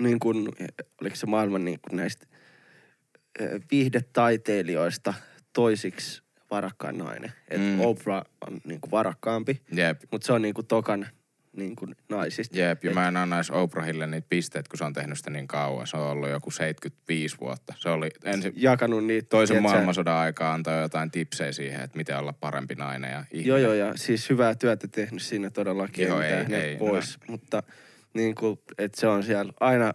niin kuin, oliko se maailman niin kuin näistä eh, viihdetaiteilijoista toisiksi varakkain nainen. Että Mm. Oprah on niin kuin varakkaampi, Jep, mutta se on niin kuin tokan niin kuin naisista. jep. Ja mä en anna edes Oprahille niitä pisteet, kun se on tehnyt sitä niin kauan. Se on ollut joku 75 vuotta. Se oli ensin Jakanut niitä. toisen tiedätkö, maailmansodan aikaa antoi jotain tipsejä siihen, että miten olla parempi nainen ja ihminen. Joo, joo, ja siis hyvää työtä tehnyt siinä todellakin. Joo, ei, ei, pois. Mutta niin kuin, että se on siellä aina...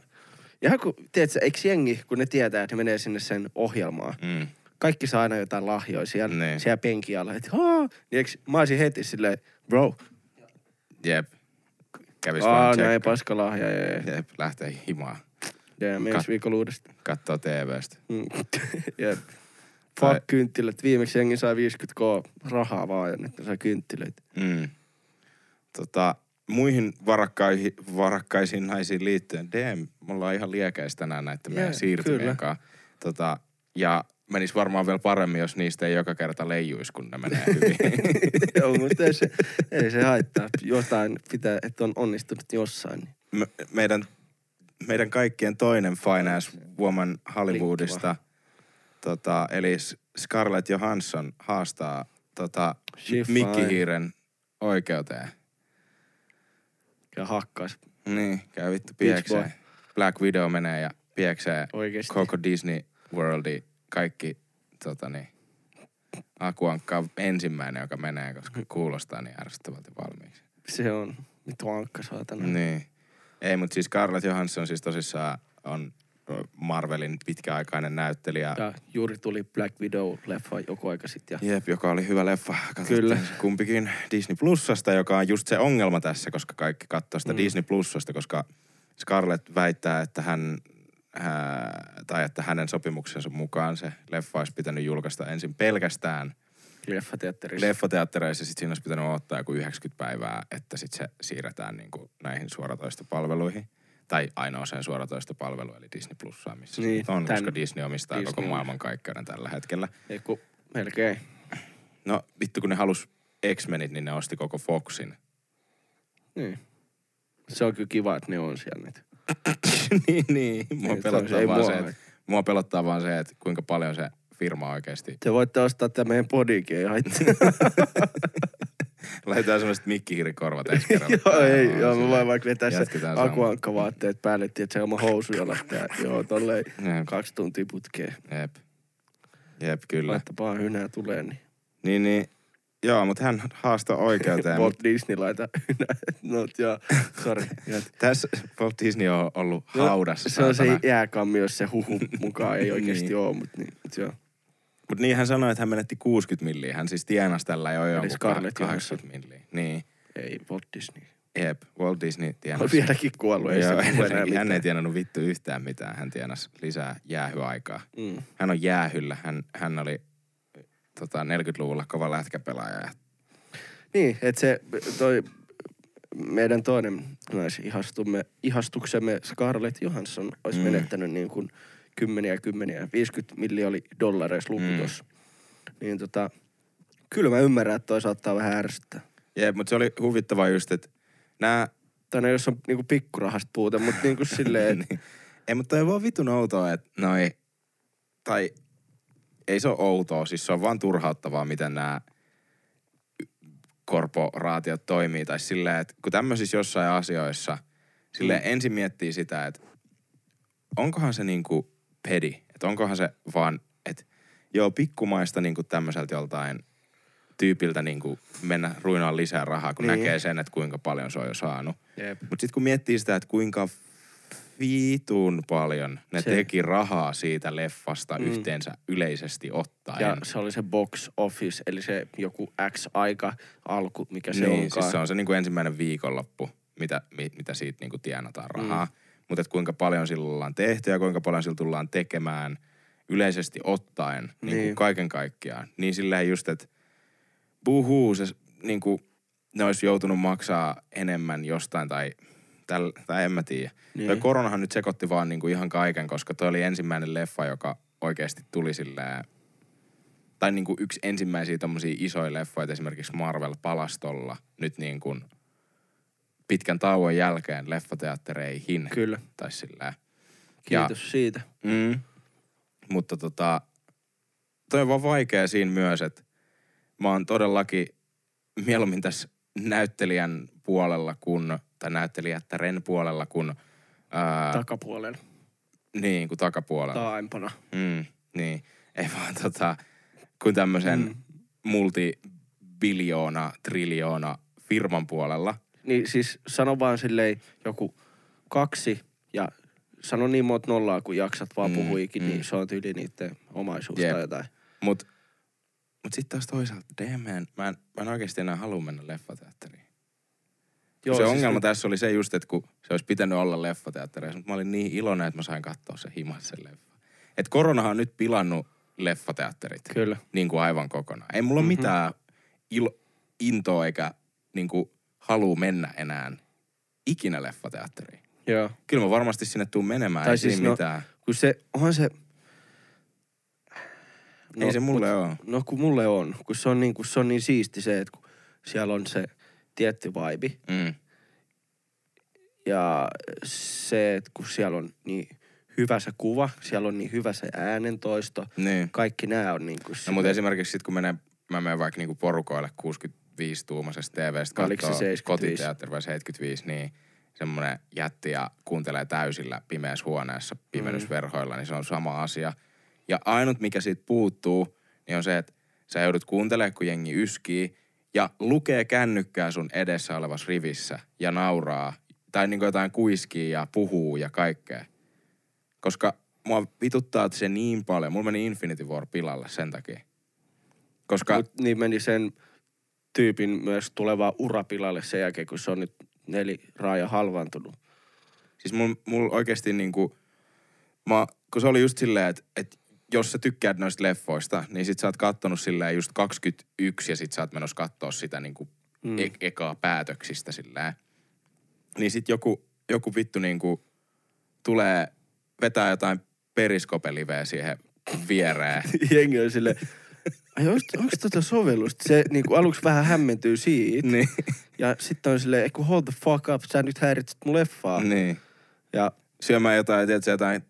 Ihan kun, tiedätkö, eikö jengi, kun ne tietää, että ne menee sinne sen ohjelmaan, Mm. kaikki saa aina jotain lahjoja siellä, Niin. siellä penkin alla. Että haa, niin eikö, mä olisin heti silleen, bro, Jep. Kävis aa, vaan näin tsekkaa. paska lahja, ja, ja, Jep, lähtee himaan. ja Kat- ensi viikolla uudestaan. Kattoo TVstä. Mm. Jep. Tai- Fuck kynttilät. Viimeksi jengi sai 50k rahaa vaan ja nyt ne sai kynttilöitä. Mm. Tota, muihin varakkaihin, varakkaisiin naisiin liittyen, DM, me ollaan ihan liekäis tänään näiden meidän siirtymien kanssa. Tota, ja menis varmaan vielä paremmin, jos niistä ei joka kerta leijuisi, kun ne menee hyvin. Joo, mutta ei se, ei se haittaa. Jotain pitää, että on onnistunut jossain. niin Me, meidän, meidän kaikkien toinen finance woman Hollywoodista, tota, eli Scarlett Johansson haastaa tota, Mikki. Hiiren oikeuteen. Ja hakkas Niin, käy vittu piekseen. Black Widow menee ja pieksee oikeesti. koko Disney Worldi, kaikki tota niin, Akuankka on ensimmäinen, joka menee, koska kuulostaa niin ärsyttävältä valmiiksi. Se on vittu ankka saatana. Niin. Ei, mutta siis Scarlett Johansson siis tosissaan on Marvelin pitkäaikainen näyttelijä. Ja juuri tuli Black Widow-leffa joku aika sitten. Ja Jep, joka oli hyvä leffa. Katsottiin Kyllä. kumpikin Disney Plussasta, joka on just se ongelma tässä, koska kaikki katsoo sitä Mm. Disney Plussasta, koska Scarlett väittää, että hän ää, tai että hänen sopimuksensa mukaan se leffa olisi pitänyt julkaista ensin pelkästään leffateatterissa. leffateattereissa, ja sitten siinä olisi pitänyt ottaa joku 90 päivää, että sitten se siirretään niin kuin näihin suoratoistopalveluihin. Tai ainoaseen suoratoistopalvelu, eli Disney Plussaan, missä Niin, se on, tän koska Disney omistaa Disney koko on. maailmankaikkeuden tällä hetkellä. Ei kun melkein. No vittu, kun ne halus X-Menit, niin ne osti koko Foxin. Niin. Se on kyllä kiva, että ne on siellä nyt. niin, niin. Mua Ei, pelottaa, ei vaan mua se, että, mua pelottaa vaan se, että kuinka paljon se firma oikeasti. Te voitte ostaa tämän meidän podikin, ei haittaa. Laitetaan semmoiset mikkihiirikorvat ensi kerralla. joo, ei, Joo, joo, mä voin vaikka vetää se akuankkavaatteet päälle, että se oma housuja lähtee. joo, tolleen Jep, kaksi tuntia putkeen. jep. Jep, kyllä. Laittapaa hynää tulee, niin Niin, niin. Joo, mutta hän haastaa oikeuteen. Walt Disney laita. No, joo, sori. Tässä Walt Disney on ollut haudassa. Se on se jääkammi, jos se huhu mukaan ei oikeasti Niin. ole, mutta niin, mut joo. Mut niin hän sanoi, että hän menetti 60 milliä. Hän siis tienasi tällä jo jonkun Scarlett 80 milliä. Niin. Ei Walt Disney. Jep, Walt Disney On tienasi. vieläkin kuollut, ei Joo, se hän, hän ei tienannut vittu yhtään mitään. Hän tienasi lisää jäähyaikaa. Mm. Hän on jäähyllä. Hän, hän oli tota, 40-luvulla kova lätkäpelaaja. Ja, Niin, että se toi meidän toinen naisihastumme, ihastuksemme Scarlett Johansson olisi mm. menettänyt niin kuin kymmeniä kymmeniä, 50 miljoonaa dollareissa luku Mm. tossa. Niin tota, kyllä mä ymmärrän, että toi saattaa vähän ärsyttää. jep, mutta se oli huvittavaa just, että nämä Tai ne, jos on niinku pikkurahasta puute, mutta niinku silleen, niin. Ei, mutta toi on vaan vitun outoa, että noi, tai ei se ole outoa, siis se on vaan turhauttavaa, miten nämä korporaatiot toimii. Tai silleen, että kun tämmöisissä jossain asioissa, silleen Mm. ensin miettii sitä, että onkohan se niinku pedi, että onkohan se vaan, että joo, pikkumaista niinku tämmöiseltä joltain tyypiltä niinku mennä ruinaan lisää rahaa, kun Niin. näkee sen, että kuinka paljon se on jo saanut. Jep. Mutta sitten kun miettii sitä, että kuinka viitun paljon ne Se- teki rahaa siitä leffasta Mm. yhteensä yleisesti ottaen. ja se oli se box office, eli se joku X-aika alku, mikä se niin, onkaan. siis se on se niinku ensimmäinen viikonloppu, mitä, mi, mitä siitä niinku tienataan rahaa. Mm. Mutta kuinka paljon sillä ollaan tehty ja kuinka paljon sillä tullaan tekemään. yleisesti ottaen, niin kuin Niin. kaiken kaikkiaan. Niin silleen just, että puhuu se, niin kuin ne olisi joutunut maksaa enemmän jostain tai, täl, tai en mä tiedä. Niin. Niin. koronahan nyt sekoitti vaan niin kuin ihan kaiken, koska toi oli ensimmäinen leffa, joka oikeasti tuli silleen, tai niin kuin yksi ensimmäisiä tommosia isoja leffoja, esimerkiksi Marvel-palastolla nyt niin kuin pitkän tauon jälkeen leffateattereihin. Kyllä. Tai silleen. Kiitos ja, siitä. Mm. Mutta tota, toi on vaan vaikea siinä myös, että mä oon todellakin mieluummin tässä näyttelijän puolella kun, tai näyttelijättären puolella kun, ää, Takapuolella. niin kuin takapuolella. Taaempana. Mm, niin, ei vaan tota, kun tämmöisen mm. multibiljoona, triljoona firman puolella. Niin siis sano vaan silleen joku kaksi ja sano niin monta nollaa, kun jaksat vaan Mm, puhuikin, mm. mm. niin se on tyyli niiden omaisuus Jep. tai jotain. Mut, mut sitten taas toisaalta, damn man, mä en, mä en oikeasti enää halua mennä leffateatteriin. Joo, se siis ongelma nyt- tässä oli se just, että kun se olisi pitänyt olla leffateattereissa, mutta mä olin niin iloinen, että mä sain katsoa se himas sen leffa. Et koronahan on nyt pilannut leffateatterit. Kyllä. Niin kuin aivan kokonaan. Ei mulla ole Mhm. mitään ilo, intoa eikä niin kuin halua mennä enää ikinä leffateatteriin. Joo. Kyllä mä varmasti sinne tuun menemään, Tai ei siis no- mitään. Kun se, onhan se... ei se mulle oo. No kun mulle on, kun se on niin, kun se on niin siisti se, että kun siellä on se tietty vibe Mm. ja se, että kun siellä on niin hyvä se kuva, siellä on niin hyvä se äänentoisto, Niin. kaikki nämä on niin kuin No mutta esimerkiksi sit kun menee, mä menen vaikka niinku porukoille 65-tuumaisesta TVstä 75? kotiteatteri vai 75, niin semmoinen jätti ja kuuntelee täysillä pimeässä huoneessa pimennysverhoilla, niin se on sama asia. Ja ainut, mikä siitä puuttuu, niin on se, että sä joudut kuuntelemaan, kun jengi yskii ja lukee kännykkää sun edessä olevassa rivissä ja nauraa. Tai niin jotain kuiskii ja puhuu ja kaikkea. Koska mua vituttaa se niin paljon. Mulla meni Infinity War pilalle sen takia. Koska... Mut niin meni sen tyypin myös tuleva urapilalle sen jälkeen, kun se on nyt neli raaja halvaantunut. Siis mulla mul oikeasti niinku, mä, kun se oli just silleen, että et jos sä tykkäät noista leffoista, niin sit sä oot kattonut silleen just 21 ja sit sä oot menossa kattoo sitä niinku. Mm. e- ekaa päätöksistä silleen. Niin sit joku, joku vittu niinku tulee vetää jotain periskopeliveä siihen viereen. Jengi on silleen, ai onks, onks tota sovellusta? Se niinku aluksi vähän hämmentyy siitä. niin. Ja sitten on silleen, eikö hold the fuck up, sä nyt häiritset mun leffaa. niin. Ja syömään jotain, tiedätkö, jotain,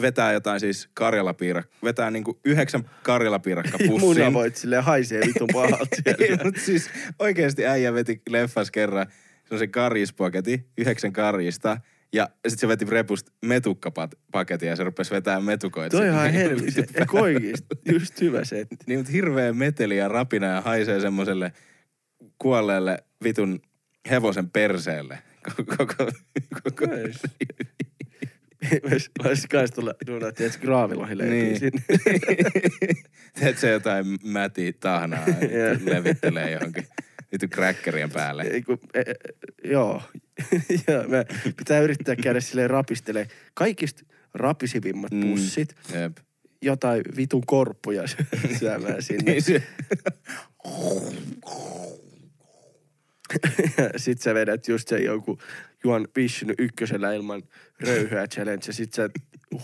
vetää jotain siis karjalapiirakka, vetää niinku yhdeksän karjalapiirakka pussin. muna voit silleen haisee vitun pahalta siellä. mutta siis oikeasti äijä veti leffas kerran semmoisen karjispaketin, yhdeksän karjista, ja sitten se veti repusta metukkapaketin ja se rupesi vetää metukoita. Toi ihan helvisi. Eikö oikeesti? Just hyvä setti. Niin, mutta hirveä meteli ja rapina ja haisee semmoiselle kuolleelle vitun hevosen perseelle. Koko, koko, koko. Voisi kans tulla duunaa, tiedätkö, graavilohille Niin. sinne. Teet se jotain mäti tahnaa Joo. levittelee johonkin vittu crackerien päälle. Ei, kun, e, e, joo. ja me pitää yrittää käydä silleen rapistelee kaikista rapisivimmat Mm. pussit, Jep. jotain vitun korppuja syömään sinne. Niin se, Ja sit sä vedät just sen jonkun Juan Vision ykkösellä ilman röyhyä challenge ja sit sä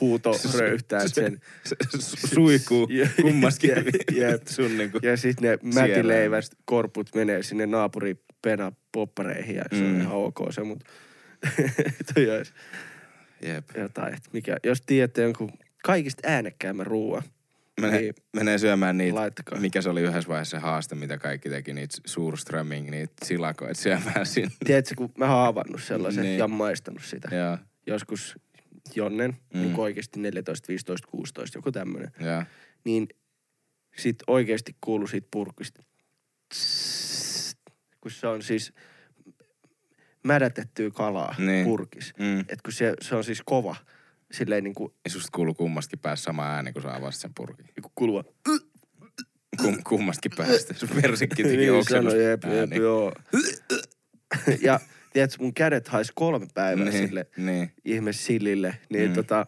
huuto röyhtäät sen. se su- suihkuu Jep. kummastakin Jep, jep. sun niinku. Ja sit ne mätileivät korput menee sinne naapuri pena poppareihin ja se on Mm. ihan ok se, mut toi olisi Jep. jotain, että mikä, jos tiedätte jonkun kaikista äänekkäämmän ruoan, Menee, Niin. menee syömään niitä, laittakaa. mikä se oli yhdessä vaiheessa se haaste, mitä kaikki teki, niitä suurströmming, niitä silakoita syömään sinne. Tiedätkö, kun mä oon avannut sellaisen Niin. ja maistanut sitä. Ja, Joskus Jonnen, Mm. niin oikeasti 14, 15, 16, joku tämmönen. ja, Niin sit oikeasti kuuluu siitä purkista. Tssst, Kun se on siis mädätettyä kalaa Niin. niin. purkis. mm. Et kun se, se on siis kova, silleen niinku, Ja susta kuuluu kummastakin päässä sama ääni, kun sä avasit sen purkin. niinku kulua. Kum, kummastakin päästä. Sun persikki teki niin oksennus. sanoi, jep, jep, joo. ja tiedätkö, mun kädet hais kolme päivää Niin, sille niin. ihme sillille. Niin Mm. tota,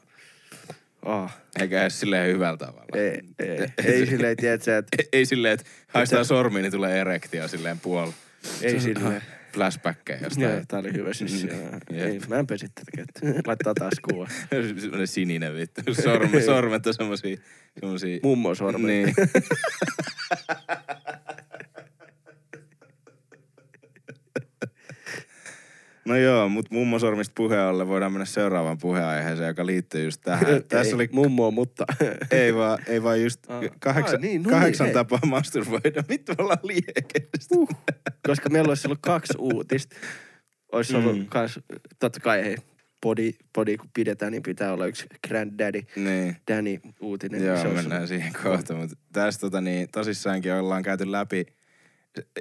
Ah, Eikä edes silleen hyvällä tavalla. ei, ei, ei silleen, tiedätkö, että Ei, ei silleen, että haistaa sormiin, niin tulee erektio silleen puol. Ei silleen. Flashbackkejä Joo, jostain. tää oli hyvä siis. Mm, Ei, mä en pesi tätä kättä. Laittaa taas kuva. Semmoinen sininen vittu. Sormet, sormet on semmosia, semmosia... Mummo sormet. Niin. No joo, mutta mummosormista puheen alle voidaan mennä seuraavaan puheenaiheeseen, joka liittyy just tähän. Tässä ei, oli, Mummo, mutta... ei vaan, ei vaan just Ah. kahdeksan, Ah, niin, no kahdeksan niin, hei. tapaa masturboida. Vittu me ollaan liikestä. Uh, koska meillä olisi ollut kaksi uutista. Olisi ollut Mm. kans, totta kai hei, body, body kun pidetään, niin pitää olla yksi granddaddy, Niin. Danny uutinen. Joo, Se mennään ollut- siihen kohta, mutta tässä tota, niin, tosissaankin ollaan käyty läpi.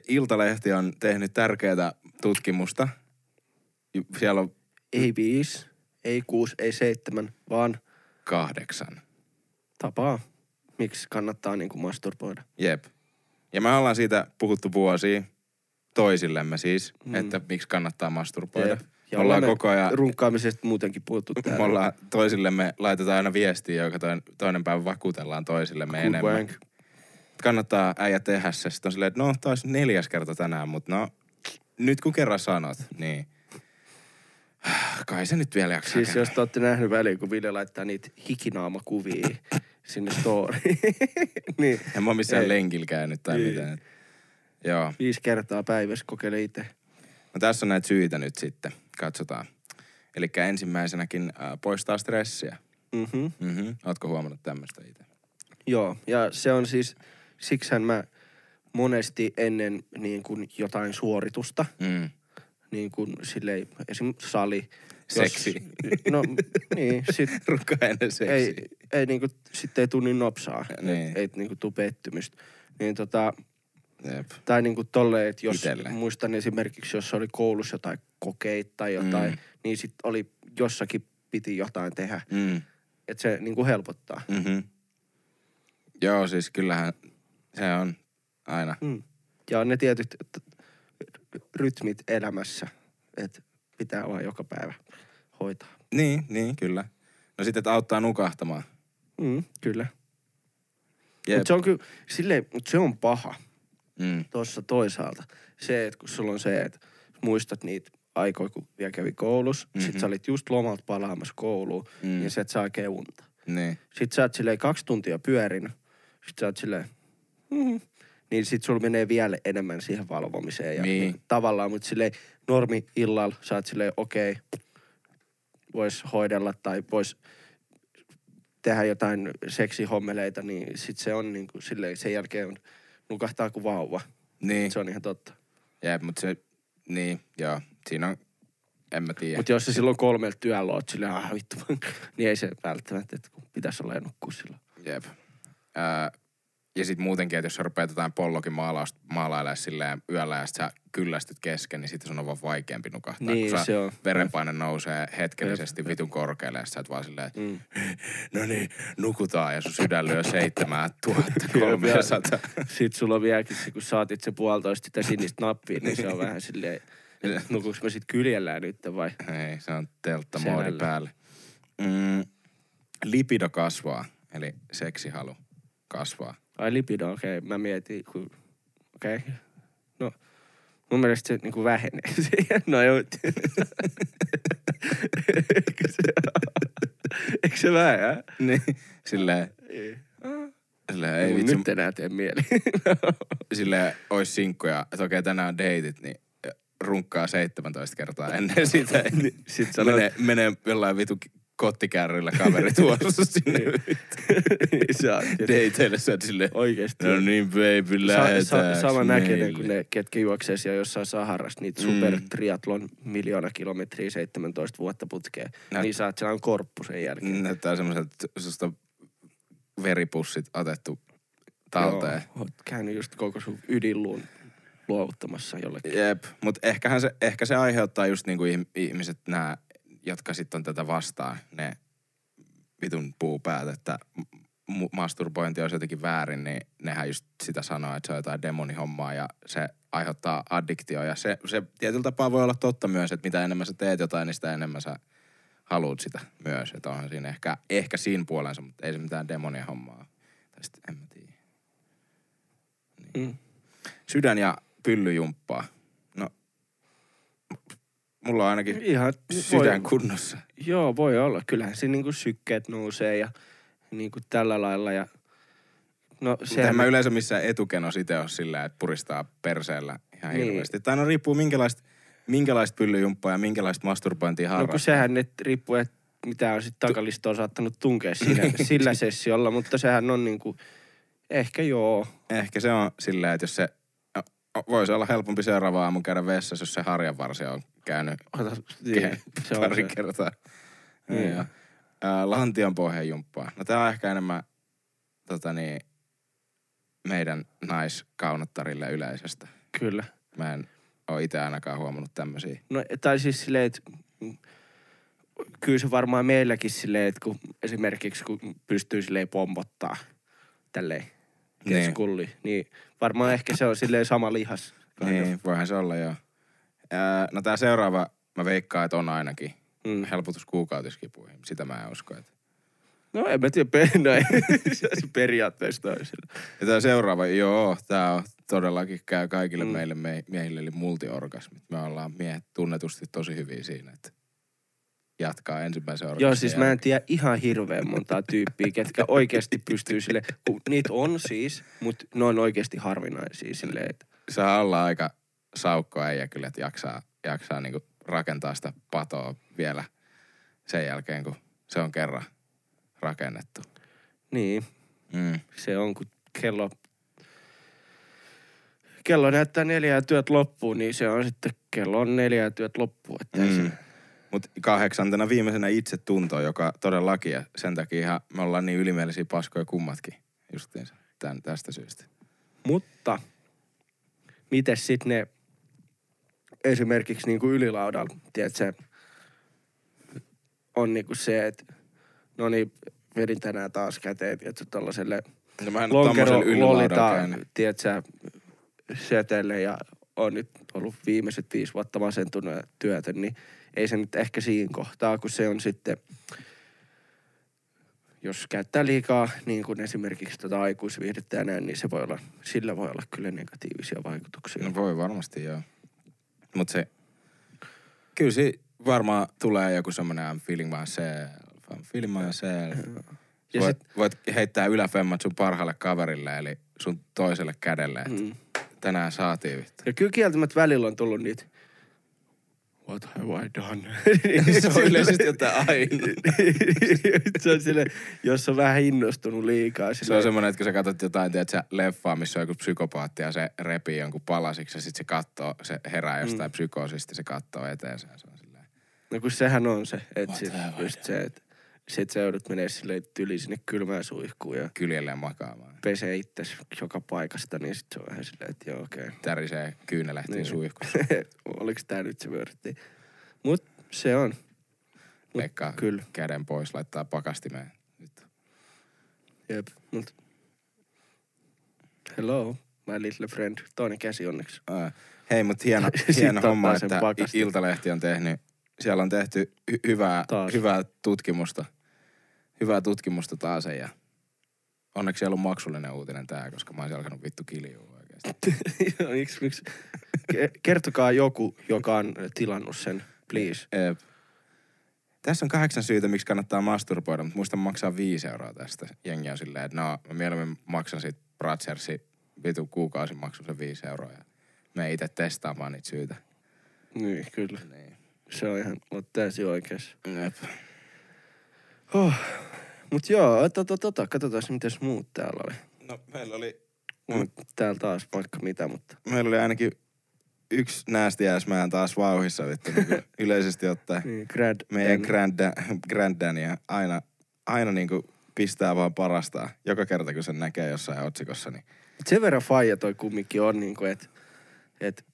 Iltalehti on tehnyt tärkeää tutkimusta. Siellä on Ei viisi, ei kuusi, ei seitsemän, vaan kahdeksan. tapaa, miksi kannattaa niin kuin masturboida. Jep. Ja me ollaan siitä puhuttu vuosia toisillemme siis, mm. Että miksi kannattaa masturboida. Jep. Me ollaan me koko ajan, Runkkaamisesta muutenkin puhuttu me täällä. ollaan toisillemme, laitetaan aina viestiä, joka toinen, toinen päivä vakuutellaan toisillemme Good enemmän. wank. kannattaa äijä tehdä se. Sitten on silleen, että no, taas neljäs kerta tänään, mutta no, nyt kun kerran sanot, niin kai se nyt vielä jaksaa Siis käydä. jos te olette nähnyt väliin, kun Ville laittaa niitä hikinaamakuvia sinne storyin, niin En mä missään Ei. lenkillä käynyt tai Niin. mitään. Joo. viisi kertaa päivässä kokeile itse. No tässä on näitä syitä nyt sitten. Katsotaan. Eli ensimmäisenäkin äh, poistaa stressiä. Mhm. Mm-hmm. Ootko huomannut tämmöistä itse? Joo, ja se on siis, siksihän mä monesti ennen niin kuin jotain suoritusta, Mm. Niin kuin silleen, esim. sali. Seksi. no niin, sit Rukainen seksi. ei, ei niin kuin, sit ei tuu niin nopsaa, Niin. et, ei niin kuin tuu pettymystä. Niin tota, Jep. tai niin kuin tolleen, että jos Itelle. muistan esimerkiksi, jos oli koulussa jotain kokeita tai jotain, Mm. mm. niin sit oli jossakin piti jotain tehdä. Mm. Että se niin kuin helpottaa. Mm-hmm. Joo, siis kyllähän se on aina. Mm. Ja on ne tietyt rytmit elämässä, että pitää vaan joka päivä hoitaa. Niin, niin, kyllä. No sitten, että auttaa nukahtamaan. Mm, kyllä. Jep. Mutta se on kyllä, silleen, mut se on paha Mm. tuossa toisaalta. Se, että kun sulla on se, että muistat niitä aikoja, kun vielä kävi koulussa, mm-hmm. sit sä olit just lomalta palaamassa kouluun, Mm. ja sä et saa oikein unta. Niin. Sit sä oot silleen kaksi tuntia pyörinyt, sit sä oot silleen, mm, niin sit sulla menee vielä enemmän siihen valvomiseen. Ja Niin. niin. tavallaan, mutta silleen normi illalla sä oot silleen, okei, okay, vois hoidella tai vois tehdä jotain seksihommeleita, niin sit se on niinku silleen, sen jälkeen on, nukahtaa kuin vauva. Niin. Se on ihan totta. Jep, mutta se, niin, joo. Siinä on, en mä tiedä. Mutta jos sä silloin kolmelta työllä oot silleen, ah vittu, niin ei se välttämättä, että kun pitäisi olla ja nukkua silloin. Jep. Ää, ja sitten muutenkin, että jos sä rupeat jotain pollokin maalausta, maalailemaan silleen yöllä ja sit sä kyllästyt kesken, niin sitten sun on vaan vaikeampi nukahtaa. Niin, kun se on. verenpaine nousee hetkellisesti Jep, vitun korkealle ja sä et vaan silleen, että Mm. no niin, nukutaan ja sun sydän lyö seitsemää tuhatta kolmesataa. Sitten sulla on vieläkin se, kun saatit se puolitoista sitä sinistä nappia, niin se on vähän silleen, nukuks mä sit kyljellään nyt vai? Ei, se on teltta moodi päälle. Mm, lipido kasvaa, eli seksihalu kasvaa. Ai lipido, okei. Okay. Mä mietin, kun... Okei. Okay. No, mun mielestä se niinku vähenee siihen. No joo. Eikö se, eikö se vähä? Niin, silleen, Ei. silleen Ei vitsi, nyt enää tee mieli. silleen ois sinkkuja, että okei tänään on deitit, niin runkkaa 17 kertaa ennen sitä. Niin, sit sanoo- menee, menee jollain vitu kottikärryllä kaveri tuossa sinne se on deiteille. Sä silleen, oikeesti. no niin baby, lähetään. sa- sama näköinen kuin ne, ketkä juoksee siellä jossain Saharassa, niitä Mm. super triatlon miljoona kilometriä 17 vuotta putkeen. Näyt- Niin saat sellainen korppu sen jälkeen. Näyttää semmoiselta, että susta veripussit otettu talteen. Joo, oot käynyt just koko sun ydinluun luovuttamassa jollekin. Jep, mutta ehkähän se, ehkä se aiheuttaa just niinku ihm- ihmiset, nämä, jotka sitten on tätä vastaan, ne vitun puupäät, että mu- masturbointi on jotenkin väärin, niin nehän just sitä sanoo, että se on jotain demonihommaa ja se aiheuttaa addiktio. Ja se, se tietyllä tapaa voi olla totta myös, että mitä enemmän sä teet jotain, niin sitä enemmän sä haluat sitä myös. Että onhan siinä ehkä, ehkä siinä puolensa, mutta ei se mitään demonia hommaa. Tai sitten en mä tiedä. Mm. Sydän ja pyllyjumppaa. Mulla on ainakin Ihan sydän voi, kunnossa. Joo, voi olla. Kyllähän siinä niinku sykkeet nousee ja niinku tällä lailla. Ja... No sehän mä yleensä missään etukenos itse ole sillä, että puristaa perseellä ihan Niin. hirveästi. Tai no riippuu minkälaista, minkälaista pyllyjumppaa ja minkälaista masturbointia No kun harrastaa. sehän nyt riippuu, että mitä on sitten takalistoon saattanut tunkea siinä, sillä sessiolla, mutta sehän on niinku, ehkä joo. Ehkä se on silleen, että jos se, voisi olla helpompi seuraava aamu käydä vessassa, jos se harjanvarsi on käynyt Ota, niin, se on pari se. kertaa. Niin. Niin. Ää, lantion pohjajumppaa. No tää on ehkä enemmän tota niin, meidän naiskaunottarille yleisestä. Kyllä. Mä en oo itse ainakaan huomannut tämmösiä. No, tai siis silleen, että kyllä se varmaan meilläkin silleen, että kun esimerkiksi kun pystyy silleen pompottaa tälleen. Keskulli, niin varmaan ehkä se on silleen sama lihas. Niin, voihan se olla joo. Ää, no tää seuraava, mä veikkaan, että on ainakin Mm. helpotus kuukautiskipuihin. Sitä mä en usko. Että. No en mä tiedä, pe- no ei, se periaatteessa toisella. Ja tää seuraava, joo, tää on todellakin käy kaikille Mm. mm. meille me, miehille, eli multiorgasmit. Me ollaan miehet tunnetusti tosi hyviä siinä, että jatkaa ensimmäisen orgasmin Joo, siis mä en jälkeen. tiedä ihan hirveän montaa tyyppiä, ketkä oikeasti pystyy sille, kun niitä on siis, mutta ne on oikeasti harvinaisia silleen, että Saa olla aika saukko äijä kyllä, että jaksaa, jaksaa niinku rakentaa sitä patoa vielä sen jälkeen, kun se on kerran rakennettu. niin, Mm. se on, kun kello, kello näyttää neljä ja työt loppuu, niin se on sitten kello on neljä ja työt loppuu. Että. Mm. se, Mutta kahdeksantena viimeisenä itse tunto, joka todellakin, ja sen takia ihan me ollaan niin ylimielisiä paskoja kummatkin justiinsa tän, tästä syystä. mutta miten sitten ne esimerkiksi niin kuin ylilaudalla, tiedätkö, on niin kuin se, että no niin, vedin tänään taas käteen, tiedätkö, tällaiselle No mä en lonkero tommosella ylilaudalla lolita, käynyt. tiedätkö, setelle ja on nyt ollut viimeiset viisi vuotta masentunut ja työtön, niin ei se nyt ehkä siinä kohtaa, kun se on sitten, jos käyttää liikaa, niin kuin esimerkiksi tätä aikuisviihdettä ja näin, niin se voi olla, sillä voi olla kyllä negatiivisia vaikutuksia. No voi varmasti joo. Mutta se, kyllä se varmaan tulee joku semmoinen I'm feeling myself, I'm feeling myself. Ja voit, sit- voit heittää yläfemmat sun parhaalle kaverille, eli sun toiselle kädelle. Mm. Mm. Tänään saatiin vittu. Ja kyllä kieltämättä välillä on tullut niitä, what have I done? Se on yleisesti jotain aina. se on sille, jos on vähän innostunut liikaa. Se Sille, on semmoinen, että kun sä katsot jotain, tiedät sä, leffaa, missä on joku psykopaatti ja se repii jonkun palasiksi ja sit se kattoo, se herää jostain mm. psykoosista se kattoo eteensä. Se on silleen. No kun sehän on se, että sit, just se, että sit sä joudut menee silleen tyli sinne kylmään suihkuun ja kyljelleen makaamaan. pesee itses joka paikasta, niin sit se on vähän silleen, että joo okei. Tärisee kyynelehtiin Niin. niin. suihkussa. Oliko tää nyt se vörtti? Mut se on. Mut Leikkaa kyllä. käden pois, laittaa pakastimeen. Nyt. Jep, mut. Hello, my little friend. Toinen käsi onneksi. Ää, Hei, mutta hieno, Sitten hieno ottaa homma, sen että pakastin. Iltalehti on tehnyt, siellä on tehty hy- hyvää, Taas. hyvää tutkimusta. Hyvää tutkimusta taas ja onneksi ei ollut maksullinen uutinen tää, koska mä olisin alkanut vittu kiljua oikeesti. Ke- Kertokaa joku, joka on tilannut sen, please. Ep. Tässä on kahdeksan syytä, miksi kannattaa masturboida, mutta muista maksaa viisi euroa tästä. Jengi on silleen, että no, mä mieluummin maksan sit Bratchersi vitu kuukausimaksun se viisi euroa. Ja me itse testaamaan niitä syitä. Niin, kyllä. Niin. Se on ihan, oot täysin oikeassa. Jep. Oh. Mut joo, tota, tota, katsotaan mitäs muut täällä oli. No, meillä oli, Mm. Täällä taas vaikka mitä, mutta meillä oli ainakin yksi näästiäismään taas vauhissa vittu, niin yleisesti ottaen. niin, grad. Meidän grand, granddania aina, aina niinku pistää vaan parastaa. Joka kerta, kun sen näkee jossain otsikossa, niin Mut sen verran faija toi kumminkin on, niinku, että et,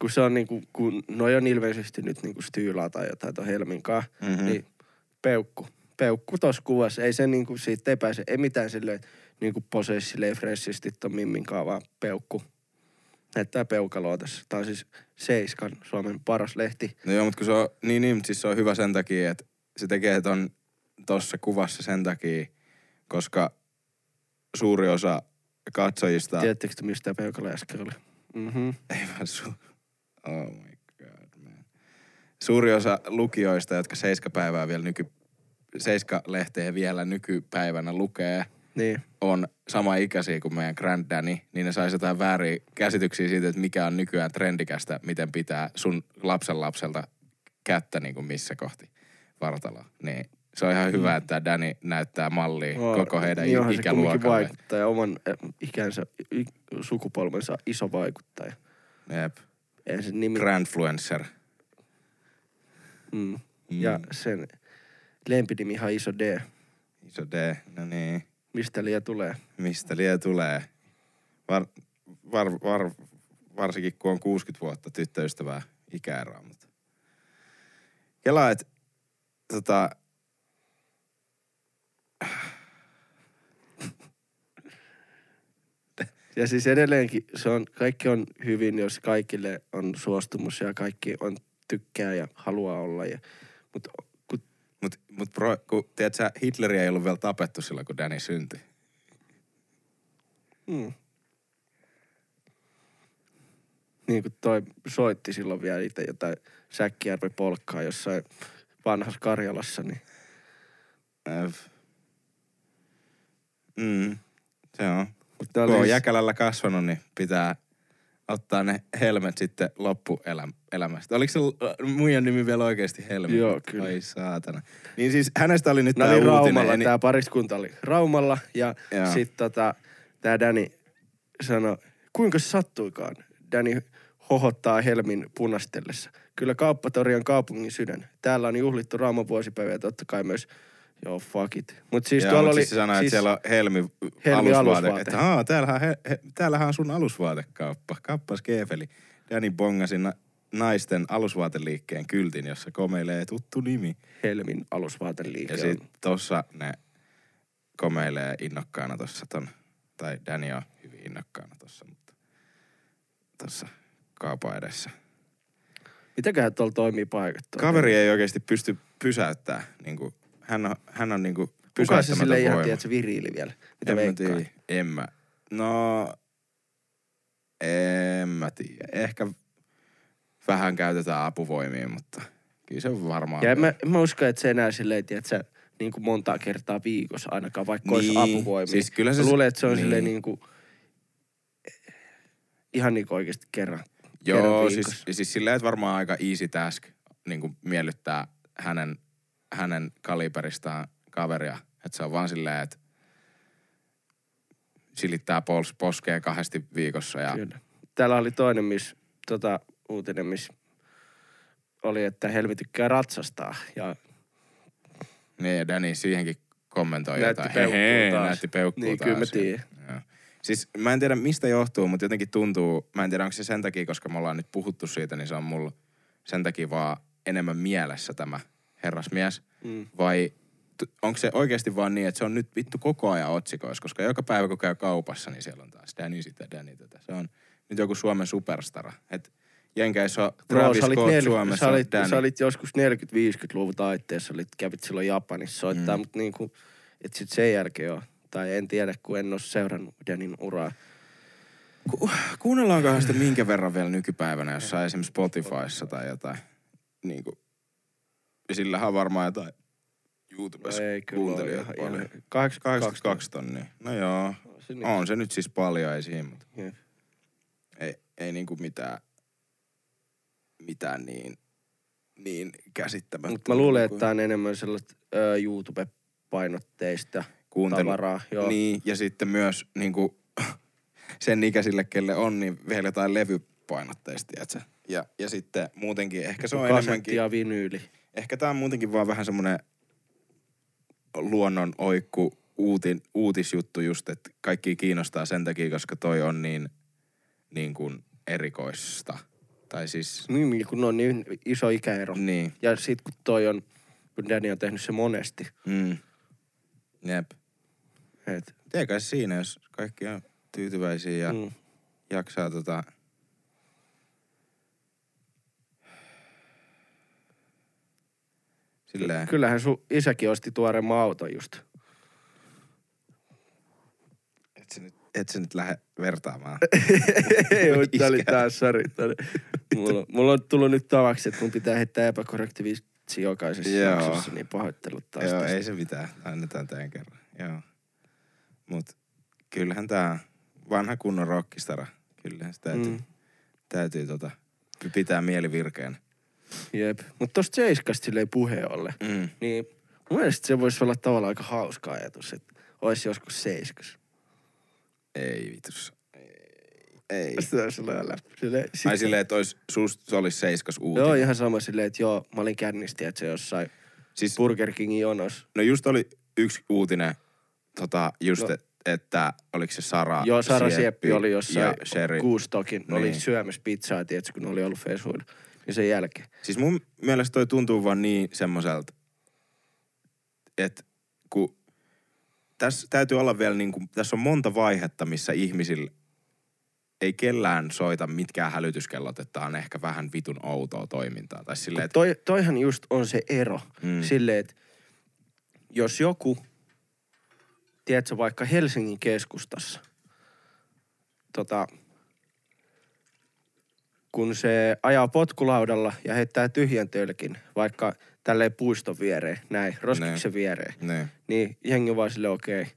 kun se on niinku, kun noi on ilmeisesti nyt niinku Styylaa tai jotain ton Helminkaa, Mhm. mm-hmm. niin peukku. Peukku tossa kuvassa. Ei se niinku siitä epäise, ei mitään silleen niinku posee silleen fressisti ton mimminkaan, vaan peukku. Näyttää peukaloa tässä. Tää on siis Seiskan, Suomen paras lehti. No joo, mutta kun se on, niin, niin, siis se on hyvä sen takia, että se tekee ton tossa kuvassa sen takia, koska suuri osa katsojista... Tiedättekö te, mistä Peukala äsken oli? Mhm. Ei vaan su... Oh my god, man. Suuri osa lukijoista, jotka seiskapäivää vielä nyky... Seiska-lehteä vielä nykypäivänä lukee, Niin. on sama ikäisiä kuin meidän granddaddy, niin ne saisi jotain vääriä käsityksiä siitä, että mikä on nykyään trendikästä, miten pitää sun lapsen lapselta kättä niin kuin missä kohti vartaloa. Niin se on ihan hyvä, että Danny näyttää mallia Oo, koko heidän niin ikäluokalle. vaikuttaja, oman eh, ikänsä, sukupolvensa iso vaikuttaja. Jep. Ei se nimi... Grandfluencer. Mm. Mm. Ja sen lempinimi ihan iso D. Iso D, no niin. Mistä liian tulee? Mistä lie tulee? Var, var, var, varsinkin kun on 60 vuotta tyttöystävää ikäeroa. Mutta. Kela, että tota, Ja siis edelleenkin se on, kaikki on hyvin, jos kaikille on suostumus ja kaikki on tykkää ja haluaa olla. Ja, mutta kun, mut, mut bro, kun, tiedät sä, Hitleriä ei ollut vielä tapettu silloin, kun Danny syntyi. mm. Niin kuin toi soitti silloin vielä itse jotain Säkkijärvi polkkaa jossain vanhassa Karjalassa, niin Äh. Mm, se on. mutta Kun on siis- Jäkälällä kasvanut, niin pitää ottaa ne helmet sitten loppuelämästä. Oliko se äh, muijan nimi vielä oikeasti Helmi? Joo, kyllä. Ai saatana. Niin siis hänestä oli nyt Ne tää oli uutinen. Raumalla, Eni- tämä pariskunta oli Raumalla ja sitten tota, tämä Danny sanoi, kuinka se sattuikaan. Danny hohottaa helmin punastellessa. Kyllä kauppatori on kaupungin sydän. Täällä on juhlittu Rauman vuosipäivä ja totta kai myös, joo fuck it. Mut siis Joo, tuolla mut oli, siis sanoi, että siellä on Helmi, Helmi alusvaate. alusvaate. Että aa, täällähän, he, he, täällähän on sun alusvaatekauppa. Kappas Keefeli. Danny bongasi na, naisten alusvaateliikkeen kyltin, jossa komeilee tuttu nimi. Helmin alusvaateliike. Ja sit tossa ne komeilee innokkaana tossa ton, tai Danny on hyvin innokkaana tossa, mutta tossa kaupan edessä. Mitäköhän tuolla toimii paikat? tuolla? Kaveri ei oikeasti pysty pysäyttää, niinku, hän on, hän on niinku Kuka se sille ihan, tiedätkö, viriili vielä? Mitä en mä veikkaa? tiedä. En mä. No, en mä tiedä. Ehkä vähän käytetään apuvoimia, mutta kyllä se on varmaan. Ja en mä, en mä usko, että se enää silleen, tiedätkö, niin kuin monta kertaa viikossa ainakaan, vaikka niin, olisi apuvoimia. siis kyllä se- Mä luulen, että se on niin. silleen niin kuin, ihan niin kuin oikeasti kerran. kerran Joo, viikossa. siis, siis silleen, että varmaan aika easy task niin kuin miellyttää hänen, hänen kaliberistaan kaveria. Että se on vaan silleen, että silittää pols, poskeen kahdesti viikossa ja Kyllä. Täällä oli toinen miss, tota, uutinen, missä oli, että Helmi tykkää ratsastaa. Ja Niin, ja Danny siihenkin kommentoi Näytti jotain. peukkua Hehe, taas. näytti peukkua Niin, taas. kyllä mä tiedän. Joo. Siis mä en tiedä mistä johtuu, mutta jotenkin tuntuu, mä en tiedä onko se sen takia, koska me ollaan nyt puhuttu siitä, niin se on mulla sen takia vaan enemmän mielessä tämä herrasmies. mm, Vai onko se oikeasti vaan niin, että se on nyt vittu koko ajan otsikoissa, koska joka päivä kun käy kaupassa, niin siellä on taas Danny sitä, Danny tätä. Se on nyt joku Suomen superstara. Et Jenkeissä on Travis olit, Scott, nel- Suomessa sä on olit, Danny. sä olit joskus 40-50-luvun taitteessa, olit, kävit silloin Japanissa soittaa, Mm. mutta niin kuin, et sit sen jälkeen ole. Tai en tiedä, kun en ole seurannut Danin uraa. Ku, kuunnellaankohan sitä minkä verran vielä nykypäivänä jossain esimerkiksi Spotifyssa tai jotain. Niin kuin, sillähän on varmaan jotain YouTubessa No ei kuuntelijoita ihan, paljon. ihan 82 82 tonnia. No joo, Se nyt- on se nyt siis paljon, ei siinä, mutta Jep. ei, ei niinku mitään, mitään niin, niin käsittämättä. Mutta mä luulen, että tää on enemmän sellaista ö, YouTube-painotteista Kuuntelu. tavaraa. Joo. Niin, ja sitten myös niinku, sen ikäisille, kelle on, niin vielä jotain levypainotteista, tiedätkö? Ja, ja sitten muutenkin, ehkä se on Kasetti enemmänkin... ja vinyyli. Ehkä tää on muutenkin vaan vähän semmonen luonnon oikku uutin, uutisjuttu just, että kaikki kiinnostaa sen takia, koska toi on niin, niin kuin erikoista. Tai siis, Niin, niin, kun on niin iso ikäero. niin, Ja sit kun toi on, kun Danny on tehnyt se monesti. mm, jep. Et, Tiekä siinä, jos kaikki on tyytyväisiä ja mm. jaksaa tota... Silleen, Kyllähän sun isäkin osti tuoreemman auton just. et sä nyt, et sä nyt lähde vertaamaan. Ei, mutta tää oli taas, sori. tää oli- Mulla, mulla on tullut nyt tavaksi, että mun pitää heittää epäkorrekti vitsi jokaisessa Joo. jaksossa, niin pahoittelut taas. Joo, tästä. ei se mitään. Annetaan tämän kerran. Joo. Mut kyllähän tää vanha kunnon rockistara. Kyllähän se täytyy, mm. täytyy tota, pitää mieli virkeänä. Jep. Mutta tosta Seiskasta silleen puheen ollen, Mm. niin mun mielestä se voisi olla tavallaan aika hauska ajatus, että olisi joskus Seiskas. Ei vitus. Ei. Ei. Se olisi sellainen läppä. Silleen, sit- Ai silleen, että ois, susta se olisi seiskas uutinen. Joo, ihan sama silleen, että joo, mä olin kännisti, että se jossain Siis, Burger Kingin jonos. no just oli yksi uutinen, tota, just, No. no. että oliko se Sara Joo, Sara Sieppi oli jossain ja Sherry. Kuustokin, niin. oli syömässä pizzaa, tiedätkö, kun ne oli ollut fesuilla. Ja sen jälkeen. Siis mun mielestä toi tuntuu vaan niin semmoiselta, että kun tässä täytyy olla vielä niin kuin, tässä on monta vaihetta, missä ihmisillä ei kellään soita mitkään hälytyskellot, että on ehkä vähän vitun outoa toimintaa. Tai silleen, että Toi, toihan just on se ero. Mm. Mm. Silleen, että jos joku, tiedätkö, vaikka Helsingin keskustassa, tota, kun se ajaa potkulaudalla ja heittää tyhjän tölkin, vaikka tälleen puiston viereen, näin, roskiksen viereen, ne, niin jengi vaan sille okei, okay,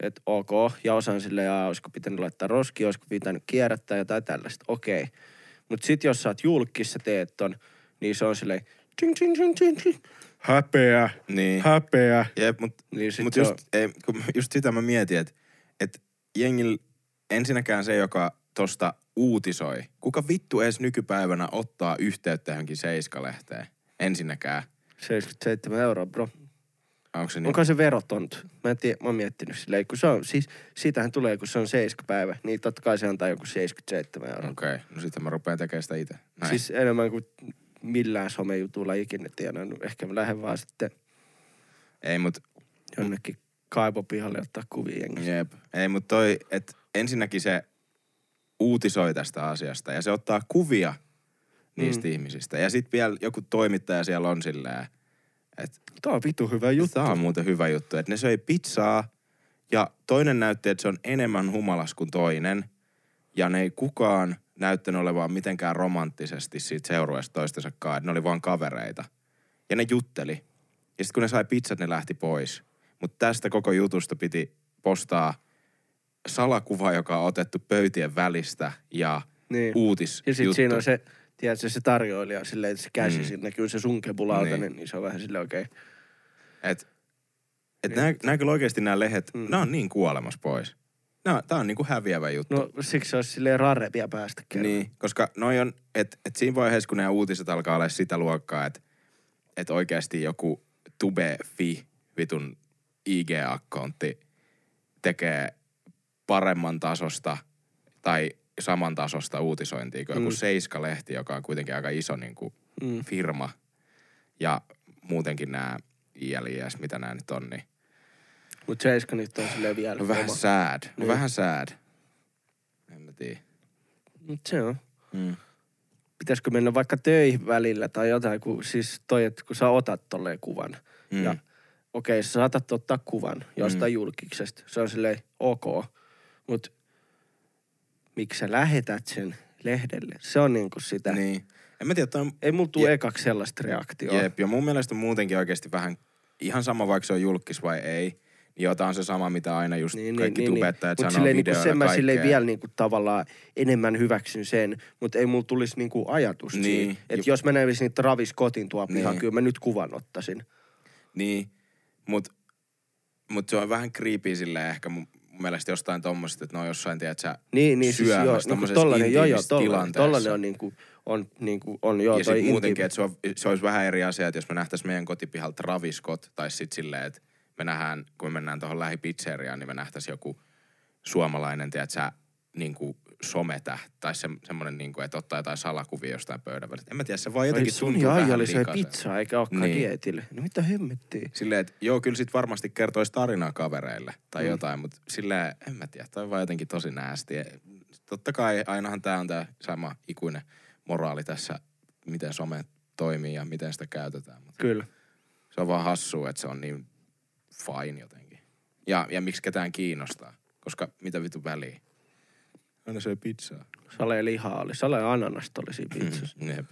että ok, ja osaan silleen, jaa, olisiko pitänyt laittaa roski, olisiko pitänyt kierrättää jotain tällaista, okei. Okay. Mutta sit jos sä oot julkissa teet ton, niin se on silleen, ting, ting, ting, ting, ting. häpeä, niin. häpeä. Jep, mutta Niin sit mut just, on- ei, kun just sitä mä mietin, että et jengil, ensinnäkään se, joka tosta uutisoi, kuka vittu edes nykypäivänä ottaa yhteyttä johonkin Seiska-lehteen? Ensinnäkään. 77 euroa, bro. Onko se niin? Onko se verotonta? Mä en tiedä, mä oon miettinyt silleen, kun se on, siis siitähän tulee, kun se on 7 päivä, niin totta kai se antaa joku 77 euroa. Okei, okay. no sitten mä rupean tekemään sitä itse. Näin. Siis enemmän kuin millään somejutulla ikinä tienannut. Ehkä mä lähden vaan sitten Ei mut, jonnekin kaivopihalle ottaa kuvia jengistä. jep. Ei mut toi, että ensinnäkin se uutisoi tästä asiasta ja se ottaa kuvia niistä Mm. ihmisistä. Ja sitten vielä joku toimittaja siellä on silleen, että Tää on vitu hyvä juttu. Tämä on muuten hyvä juttu, että ne söi pizzaa ja toinen näytti, että se on enemmän humalas kuin toinen. Ja ne ei kukaan näyttänyt olevan mitenkään romanttisesti siitä seurueesta toistensa kanssa, että ne oli vaan kavereita. Ja ne jutteli. Ja sitten kun ne sai pizzat, ne lähti pois. Mutta tästä koko jutusta piti postaa salakuva, joka on otettu pöytien välistä ja Niin. uutis Ja sit siinä on se, tiedätkö, se tarjoilija silleen, että se käsi mm. Siinä näkyy se sunkebulautainen, niin. Niin. niin se on vähän silleen okei. Okay. Et, et Niin. nää, nää kyllä oikeasti nämä lehdet, Mm. nämä on niin kuolemassa pois. Nää, tää on niinku häviävä juttu. No siksi se olisi silleen rare vielä päästä kerran. Niin, koska noi on, että et siinä vaiheessa, kun nämä uutiset alkaa olla sitä luokkaa, että et oikeasti joku tube.fi vitun IG-akkontti tekee paremman tasosta tai saman tasosta uutisointia kuin Mm. joku Seiska-lehti, joka on kuitenkin aika iso niin kuin Mm. firma. Ja muutenkin nämä ILIS, mitä nämä nyt on, niin Mut Seiska nyt on silleen vielä on vähän oma. sad. Niin. On vähän sad. En mä tiedä. Mut se on. Mm. Pitäisikö mennä vaikka töihin välillä tai jotain, kun siis toi, että kun sä otat tolleen kuvan. Mm. Ja okei, sä saatat ottaa kuvan jostain mm. julkiksesta. Se on silleen ok. Mut miksi sä lähetät sen lehdelle? Se on niinku sitä. Niin. Niin. En mä tiedä, on Ei mulla tule Je- ekaksi sellaista reaktioa. Jep, ja mun mielestä muutenkin oikeasti vähän, ihan sama vaikka se on julkis vai ei, niin jota on se sama, mitä aina just niin, kaikki niin, tubettajat Mut sanoo niinku videoilla sen mä silleen vielä niinku tavallaan enemmän hyväksyn sen, mutta ei mulla tulisi niinku ajatus niin. Niin. Että jos mä näisin Travis Scottin tuo pihaan, Niin. kyllä mä nyt kuvan ottaisin. Niin, mut, mut se on vähän creepy silleen ehkä mun, mun mielestä jostain tommosesta, että ne on jossain, tiedät sä, Niin, niin siis joo, syömässä niinku tommosessa tollanen, joo, joo, tollanen, tilanteessa. tollanen on niinku, on niinku, on joo, ja toi sitten muutenkin, intiimi. että se, on, se olisi vähän eri asia, että jos me nähtäisiin meidän kotipihalla Travis Scott, tai sitten silleen, että me nähdään, kun me mennään tuohon lähipizzeriaan, niin me nähtäisiin joku suomalainen, tiedät sä, niin kuin sometä, tai se, semmoinen, niin kuin, että ottaa jotain salakuvia jostain pöydän välistä. En mä tiedä, se vaan Ai jotenkin sun tuntuu vähän oli söi likaiselta. pizzaa eikä olekaan Niin. dietille. No mitä hemmettiä? Silleen, että joo, kyllä sit varmasti kertoisi tarinaa kavereille tai Mm. jotain, mutta silleen, en mä tiedä, toi on vaan jotenkin tosi näästi. Totta kai ainahan tää on tää sama ikuinen moraali tässä, miten some toimii ja miten sitä käytetään. Mutta Kyllä. Se on vaan hassua, että se on niin fine jotenkin. Ja, ja miksi ketään kiinnostaa? Koska mitä vittu väliä? Aina syö pizzaa. Sale lihaa oli, sale ananasta oli siinä pizzassa. Mm, jep.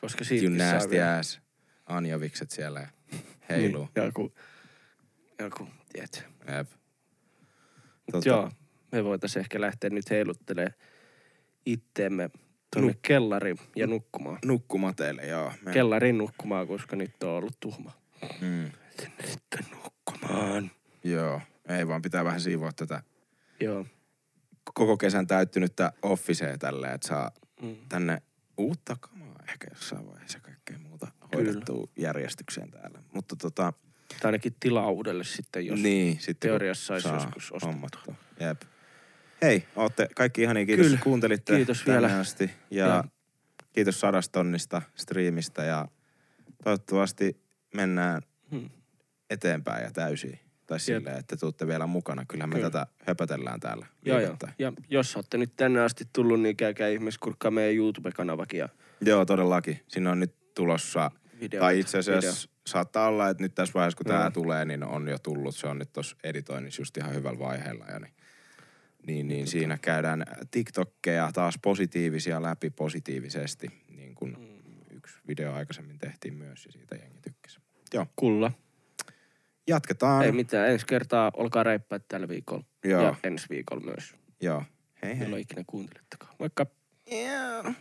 Koska You siitä saa nasty vielä- ass. Anjovikset siellä heiluu. Niin, joku, joku, tiedätkö. Jep. Tota, Joo, me voitaisiin ehkä lähteä nyt heiluttelemaan itteemme tuonne kellariin ja nukkumaan. Nukkumateille, joo. Me, Kellarin nukkumaan, koska nyt on ollut tuhma. mm, sitten nukkumaan. joo. Ei vaan pitää vähän siivoa tätä Joo. Koko kesän täyttynyttä officea tälleen, että saa Mm. tänne uutta kamaa ehkä jossain vaiheessa kaikkea muuta Kyllä. hoidettua järjestykseen täällä. Mutta tota, Tai ainakin tilaa uudelle sitten, jos niin, sitten teoriassa saisi joskus ostettua. Jep. Hei, ootte kaikki ihania. Kiitos, Kyllä. kuuntelitte Kiitos vielä. asti. Ja, Ja- kiitos sadastonnista striimistä ja toivottavasti mennään Hmm. eteenpäin ja täysin. Tai silleen, että tuutte vielä mukana. Kyllähän me Kyllä. tätä höpötellään täällä. Joo, joo. Ja jos olette nyt tänne asti tullut, niin käykää ihmeessä kurkkaa meidän YouTube-kanavakin ja Joo, todellakin. Siinä on nyt tulossa, video. tai itse asiassa saattaa olla, että nyt tässä vaiheessa, kun tämä tulee, niin on jo tullut. Se on nyt tuossa editoinnissa just ihan hyvällä vaiheella jo. Niin, niin, niin siinä käydään TikTokkeja taas positiivisia läpi positiivisesti, niin kuin Mm. yksi video aikaisemmin tehtiin myös ja siitä jengi tykkäsi. Joo, Kulla. Jatketaan. Ei mitään, ensi kertaa olkaa reippaat tällä viikolla. Joo. Ja ensi viikolla myös. Joo. Hei hei. Milloin ikinä kuuntelettekaan. Moikka. Yeah.